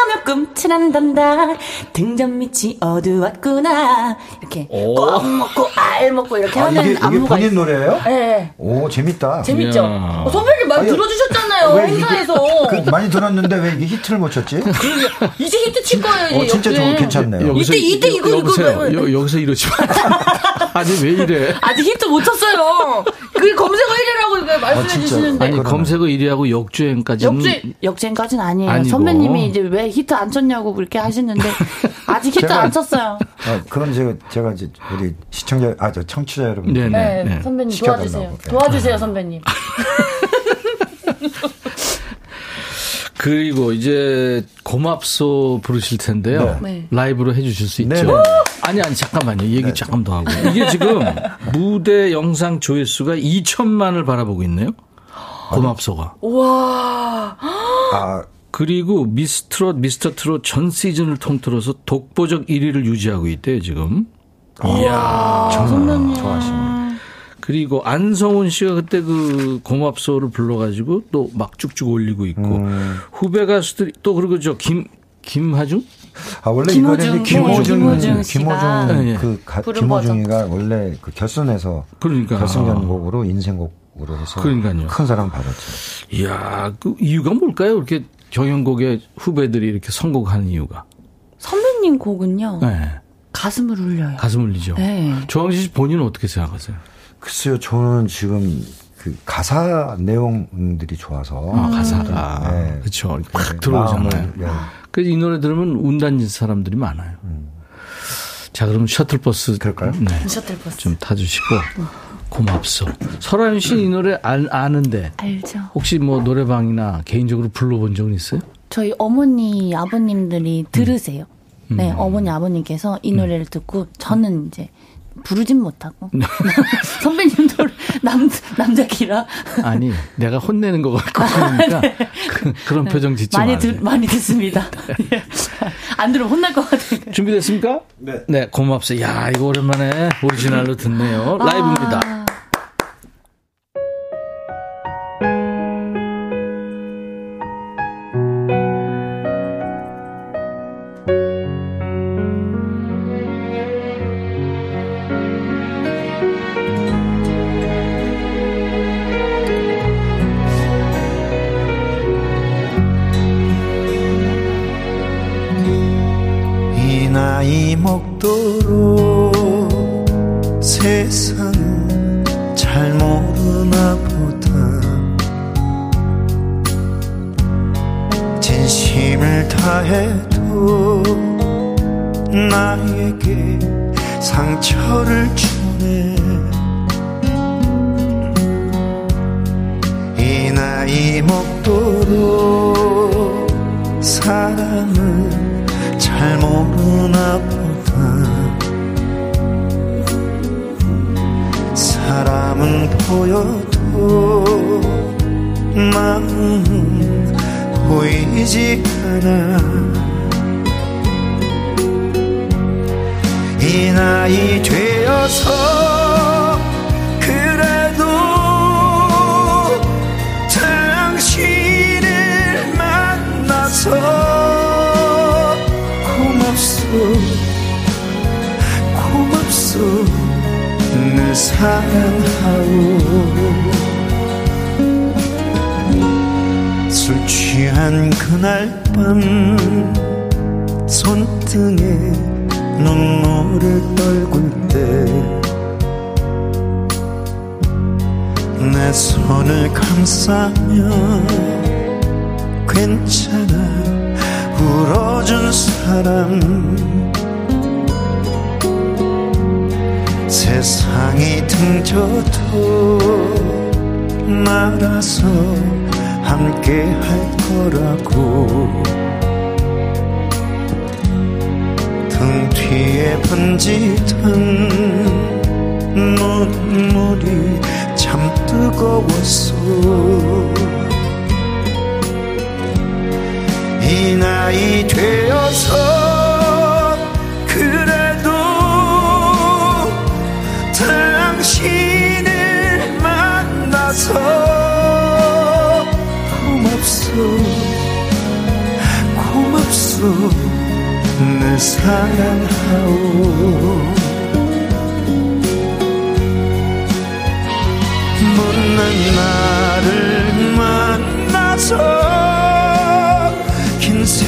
으며 꿈틀한단다. 등잔 밑이 어두웠구나. 이렇게 꼭 먹고 알 먹고 이렇게 아, 하는 이게, 이게 본인 있... 노래예요? 네. 오 재밌다. 재밌죠. 어, 선배님 많이 아니, 들어주셨잖아요 행사에서. 그, 많이 들었는데 왜 이게 히트를 못 쳤지? 이제 히트 칠 거예요. 어, 진짜 좀 괜찮네요. 여기서, 이때 이때 이거 여보세요. 이거 여, 기서 이러지 마. 아니 왜 이래? 아직 히트 못 쳤어요. 그 검색어 1위라고 말씀해 아, 주시는데. 아니 검색어 1위하고 역주행까지는 역주행 역주행까지는 아니에요. 아니고. 선배님이 이제 왜 히트 안 쳤냐고 그렇게 하시는데 아직 히트 제가, 안 쳤어요. 아, 그럼 제가 제가 이제 우리 시청자 아 저 청취자 여러분 네, 네, 네. 선배님 도와주세요. 도와주세요 선배님. 그리고 이제 고맙소 부르실 텐데요. 네. 라이브로 해주실 수 있죠. 네네. 아니 아니 잠깐만요. 얘기 네. 잠깐 더 하고 이게 지금 무대 영상 조회수가 2천만을 바라보고 있네요. 고맙소가. 와. 아 그리고 미스트롯, 미스터 트롯 전 시즌을 통틀어서 독보적 1위를 유지하고 있대요, 지금. 이야, 정말 좋아하시네. 그리고 안성훈 씨가 그때 그 고맙소를 불러가지고 또 막 쭉쭉 올리고 있고 음. 후배 가수들이 또 그리고 저 김 김하중 아 원래 김호중, 김호중, 김호중, 김호중 네, 그 가, 김호중이가 원래 그 결선에서 그러니까 결승전곡으로 인생곡으로 해서 그러니까요. 큰 사랑 받았죠. 이야 그 이유가 뭘까요? 이렇게 경연곡의 후배들이 이렇게 선곡하는 이유가 선배님 곡은요. 네. 가슴을 울려요. 가슴 울리죠. 네. 조항지 씨 본인은 어떻게 생각하세요? 글쎄요, 저는 지금 그 가사 내용들이 좋아서. 아, 가사가. 네. 그렇죠. 팍 들어오잖아요. 네. 그래서 이 노래 들으면 운다는 사람들이 많아요. 음. 자, 그럼 셔틀버스. 그럴까요? 네. 셔틀버스. 좀 타주시고. 고맙소. 설아윤 씨 이 노래 알, 아는데. 알죠. 혹시 뭐 노래방이나 개인적으로 불러본 적은 있어요? 저희 어머니, 아버님들이 들으세요. 음. 네, 어머니, 아버님께서 이 노래를 듣고 저는 이제 부르진 못하고 선배님도 남 남자 기라 아니 내가 혼내는 것 같고 그러니까 네. 그, 런 표정 짓지 많이. 들, 많이 듣습니다. 네. 안 들으면 혼날 것 같아요. 준비됐습니까? 네. 네 고맙습니다. 야 이거 오랜만에 오리지널로 듣네요. 라이브입니다. 아. 고맙소 늘 사랑하오. 술 취한 그날 밤 손등에 눈물을 떨굴 때 내 손을 감싸며 괜찮아. 울어준 사람 세상이 등져도 날아서 함께 할 거라고. 등 뒤에 번지던 눈물이 참 뜨거웠어. 이 나이 되어서 그래도 당신을 만나서 고맙소 고맙소 늘 사랑하오. 못난 나를 만나서 긴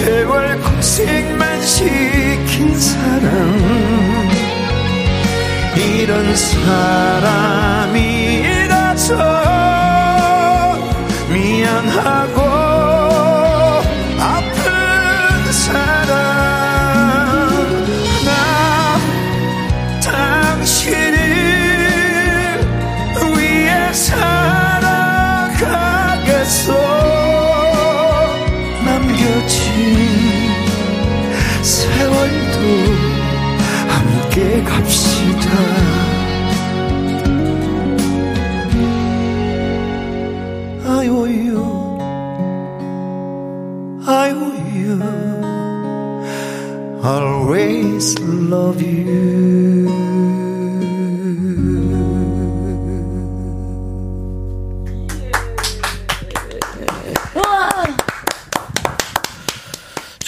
세월 고생만 시킨 사람. 이런 사람이라서 미안하고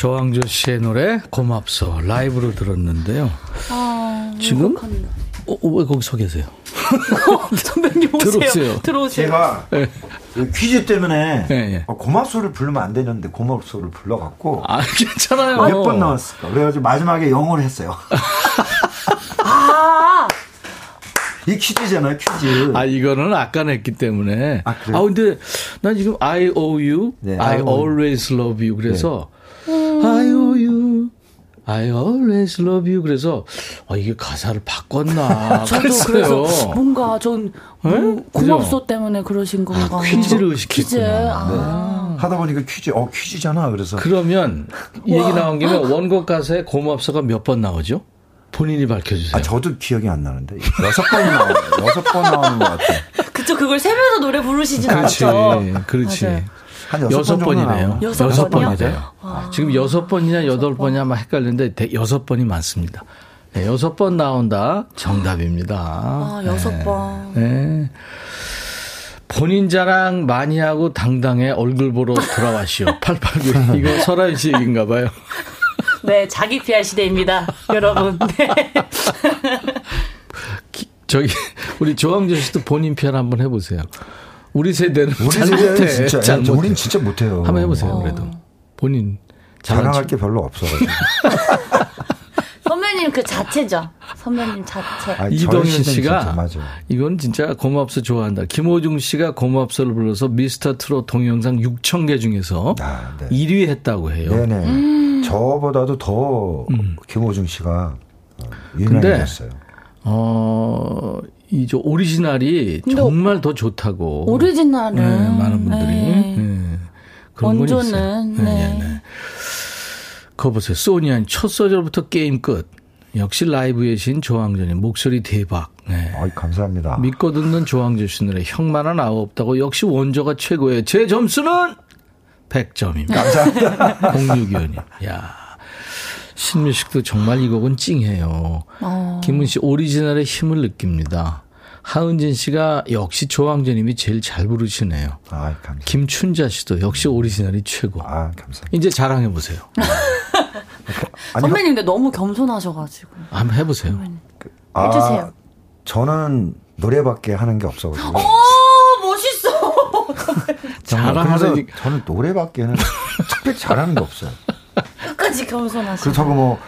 조항조 씨의 노래 고맙소 라이브로 들었는데요. 아, 지금 어, 어, 왜 거기 서 계세요? 선배님 오세요. 들어오세요. 들어오세요. 제가 네. 퀴즈 때문에 네, 네. 고맙소를 부르면 안 되는데 고맙소를 불러갖고 아 괜찮아요. 몇 번 나왔을까? 그래가지고 마지막에 영어를 했어요. 아. 이 퀴즈잖아요, 퀴즈. 아, 이거는 아까 냈기 때문에. 아, 그래요? 아, 근데 난 지금 I owe you, 네, I, I always love you. 그래서 네. I always love you. 그래서 아, 이게 가사를 바꿨나. 저도 그래서 뭔가 전 뭐 고맙소 때문에 그러신 건가. 아, 퀴즈를 의식했구나. 퀴즈. 아. 네. 하다 보니까 퀴즈, 어 퀴즈잖아. 그래서 그러면 얘기 나온 김에 원곡 가사에 고맙소가 몇 번 나오죠? 본인이 밝혀주세요. 아, 저도 기억이 안 나는데. 여섯 번이 나와요. 여섯 번 나오는 것 같아요. 그쵸, 그걸 세면서 노래 부르시진 그렇지, 않죠. 그렇지. 맞아요. 한 여섯, 여섯 번이네요. 여섯, 여섯 번이래요. 아. 지금 여섯 번이냐 여덟 번이냐 막 헷갈리는데 여섯 번이 많습니다. 네, 여섯 번 나온다 정답입니다. 아 여섯 네. 번. 네. 본인 자랑 많이 하고 당당해 얼굴 보러 돌아와시오. 889 이거 설아연 씨 얘기인가 봐요. 네, 자기 PR 시대입니다, 여러분. 네. 저기 우리 조항조 씨도 본인 PR 한번 해보세요. 우리 세대는 우리 세대는 진짜 잘 못해. 우린 진짜 못해요. 한번 해보세요. 그래도 본인 자랑할 게 별로 없어가지고. 선배님 그 자체죠. 선배님 자체. 아, 이동현 씨가 이건 진짜 고맙소 좋아한다. 김호중 씨가 고맙소를 불러서 미스터 트롯 동영상 6천 개 중에서 아, 네. 1위 했다고 해요. 네네. 음. 저보다도 더 음. 김호중 씨가 어, 유명해졌어요. 어, 이 저 오리지널이 정말 더 좋다고. 오리지널은 네, 많은 분들이 네. 네. 그런 원조는 네. 네. 네. 그거 보세요. 소니안 첫 소절부터 게임 끝. 역시 라이브의 신 조항전이 목소리 대박. 네. 아, 감사합니다. 믿고 듣는 조항전 씨 노래 형만한 아우 없다고 역시 원조가 최고예요. 제 점수는 100점입니다. 감사합니다. 0625님. 야. 신뮤식도 정말 이 곡은 찡해요. 어. 김은 씨 오리지널의 힘을 느낍니다. 하은진 씨가 역시 조항조님이 제일 잘 부르시네요. 아, 감사합니다. 김춘자 씨도 역시 오리지널이 최고. 아, 감사합니다. 이제 자랑해 보세요. 선배님 근데 너무 겸손하셔가지고. 한번 해보세요. 아, 해주세요. 저는 노래밖에 하는 게 없어가지고. 어, 멋있어. 자랑하는 저는 노래밖에는 특별히 잘하는 게 없어요. 끝까지 겸손하시고. 그렇다고 뭐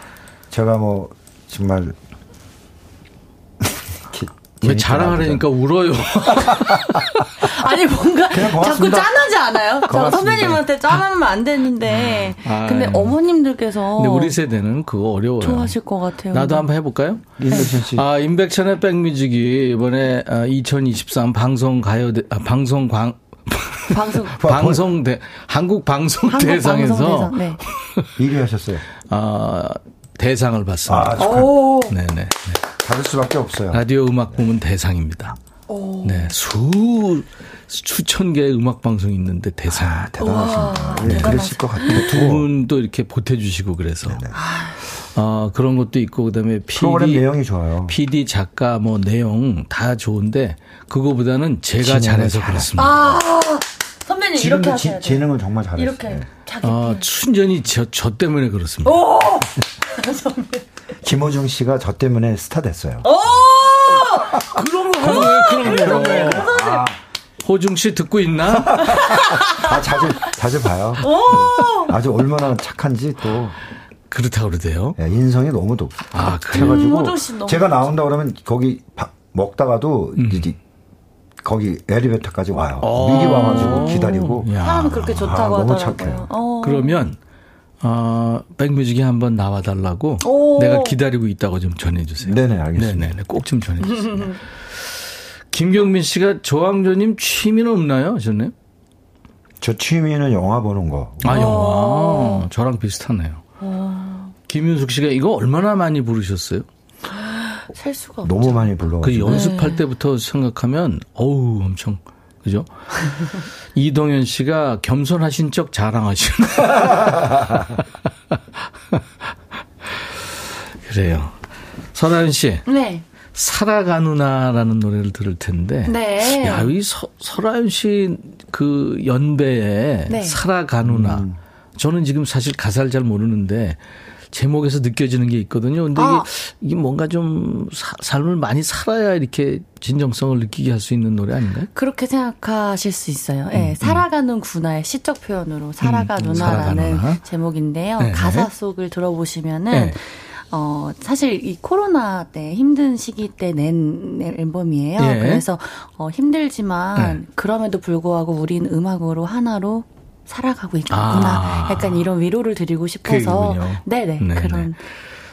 제가 뭐 정말 왜 자랑하려니까 울어요. 아 아니 뭔가 자꾸 짠하지 않아요? 선배님한테 짠하면 안 되는데. 아, 근데 어머님들께서. 근데 우리 세대는 그거 어려워요. 좋아하실 것 같아요. 나도 한번 해볼까요? 임백천 씨. 아 임백천의 백뮤직이 이번에 2023 아, 방송 가요 아, 방송 광 방송 방송대 한국 방송 한국 대상에서 방송 네. 1위 하셨어요. 아 대상을 받습니다. 아, 오. 네네. 네. 받을 수밖에 없어요. 라디오 음악 부문 대상입니다. 오. 네, 수 수천 개의 음악 방송이 있는데 대상. 아, 대단하십니다. 네, 그랬을 것 같아요. 두 분도 이렇게 보태주시고 그래서. 네네. 어, 그런 것도 있고 그다음에 PD 프로그램 내용이 좋아요. PD 작가 뭐 내용 다 좋은데 그거보다는 제가 잘해서 그렇습니다. 아, 선배님 이렇게 하셔야 지, 재능은 정말 잘했어요. 이렇게 네. 자기 어, 순전히 저, 저 때문에 그렇습니다. 오! 김호중 씨가 저 때문에 스타 됐어요. 오! 그런 거 하는 거예요, 그런 거. 그런. 아. 호중 씨 듣고 있나? 아, 자주, 자주 봐요. 아주 얼마나 착한지 또. 그렇다고 그러대요. 네, 인성이 너무 높. 아, 그래가지고 음, 제가 나온다 그러면 거기 바, 먹다가도 음. 이제 거기 엘리베이터까지 와요. 어. 미리 와가지고 기다리고. 사람 그렇게 좋다고 아, 하더라고요. 너무 착해요. 어. 그러면 어, 백뮤직에 한번 나와달라고 내가 기다리고 있다고 좀 전해주세요. 네네 알겠습니다. 네네 꼭 좀 전해주세요. 김경민 씨가 조항조님 취미는 없나요, 저는? 저 취미는 영화 보는 거. 아 영화. 저랑 비슷하네요. 김윤숙 씨가 이거 얼마나 많이 부르셨어요? 셀 수가 없죠. 너무 많이 불러. 그 연습할 네. 때부터 생각하면 어우 엄청 그죠? 이동현 씨가 겸손하신 척 자랑하시는. 그래요. 설아연 씨. 네. 살아가누나라는 노래를 들을 텐데. 네. 야, 이 서, 설아연 씨그 연배에 네. 살아가누나. 음. 저는 지금 사실 가사를 잘 모르는데 제목에서 느껴지는 게 있거든요. 근데 아. 이게, 이게 뭔가 좀 사, 삶을 많이 살아야 이렇게 진정성을 느끼게 할 수 있는 노래 아닌가요? 그렇게 생각하실 수 있어요. 예, 네, 음, 살아가는 구나의 시적 표현으로 살아가누나라는 음, 살아가누나. 제목인데요. 네. 가사 속을 들어보시면은 네. 어, 사실 이 코로나 때 힘든 시기 때 낸 앨범이에요. 예. 그래서 어, 힘들지만 네. 그럼에도 불구하고 우린 음악으로 하나로 살아가고 있구나. 아. 약간 이런 위로를 드리고 싶어서. 네네. 네네. 그런.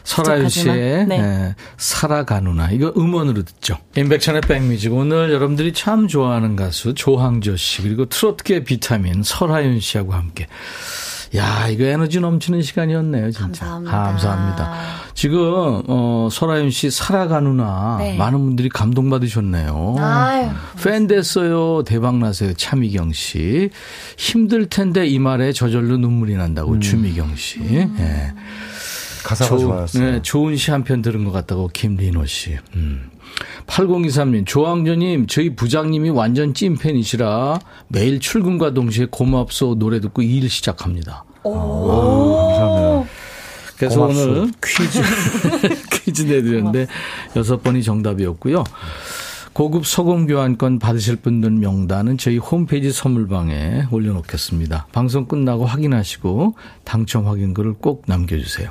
설아유 씨의 네. 네. 살아가누나 이거 음원으로 듣죠. 인백천의 백뮤직 오늘 여러분들이 참 좋아하는 가수 조항조 씨 그리고 트로트계 비타민 설아윤 씨하고 함께 야, 이거 에너지 넘치는 시간이었네요, 진짜. 감사합니다. 감사합니다. 지금 어 설아윤 씨 살아가누나 네. 많은 분들이 감동받으셨네요. 아유, 팬 됐어요. 대박 나세요. 차미경 씨. 힘들 텐데 이 말에 저절로 눈물이 난다고 음. 주미경 씨. 음. 네. 가사가 조, 좋았어요. 네, 좋은 시 한 편 들은 것 같다고 김리노 씨. 음. 8023님, 조항조님, 저희 부장님이 완전 찐팬이시라 매일 출근과 동시에 고맙소 노래 듣고 일 시작합니다. 오, 오 감사합니다. 그래서 고맙소. 오늘 퀴즈, 퀴즈 내드렸는데 여섯 번이 정답이었고요. 고급 소금 교환권 받으실 분들 명단은 저희 홈페이지 선물방에 올려놓겠습니다. 방송 끝나고 확인하시고 당첨 확인글을 꼭 남겨주세요.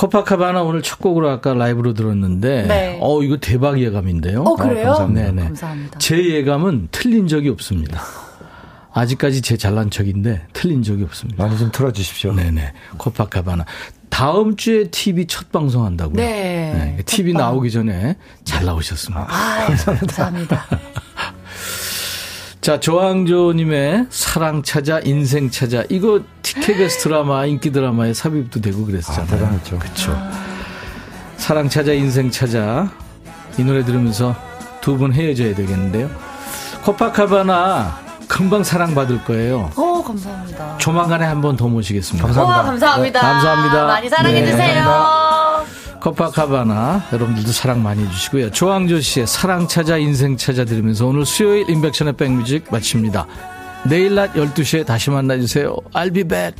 코파카바나 오늘 첫 곡으로 아까 라이브로 들었는데, 네. 어 이거 대박 예감인데요. 어 그래요? 아, 감사합니다. 네네. 감사합니다. 제 예감은 틀린 적이 없습니다. 아직까지 제 잘난 척인데 틀린 적이 없습니다. 많이 좀 틀어주십시오. 네네. 코파카바나. 다음 주에 TV 첫 방송 한다고요. 네. 네. TV 나오기 전에 잘 나오셨습니다. 아, 감사합니다. 감사합니다. 자, 조항조님의 사랑 찾아, 인생 찾아. 이거 TKBS 드라마, 인기 드라마에 삽입도 되고 그랬었잖아요. 아, 대단했죠. 그쵸. 사랑 찾아, 인생 찾아. 이 노래 들으면서 두 분 헤어져야 되겠는데요. 코파카바나 금방 사랑받을 거예요. 오, 감사합니다. 조만간에 한 번 더 모시겠습니다. 감사합니다. 오, 감사합니다. 네, 감사합니다. 많이 사랑해주세요. 네, 커파카바나 여러분들도 사랑 많이 해주시고요. 조항조 씨의 사랑 찾아 인생 찾아 들으면서 오늘 수요일 인백션의 백뮤직 마칩니다. 내일 낮 12시에 다시 만나주세요. I'll be back.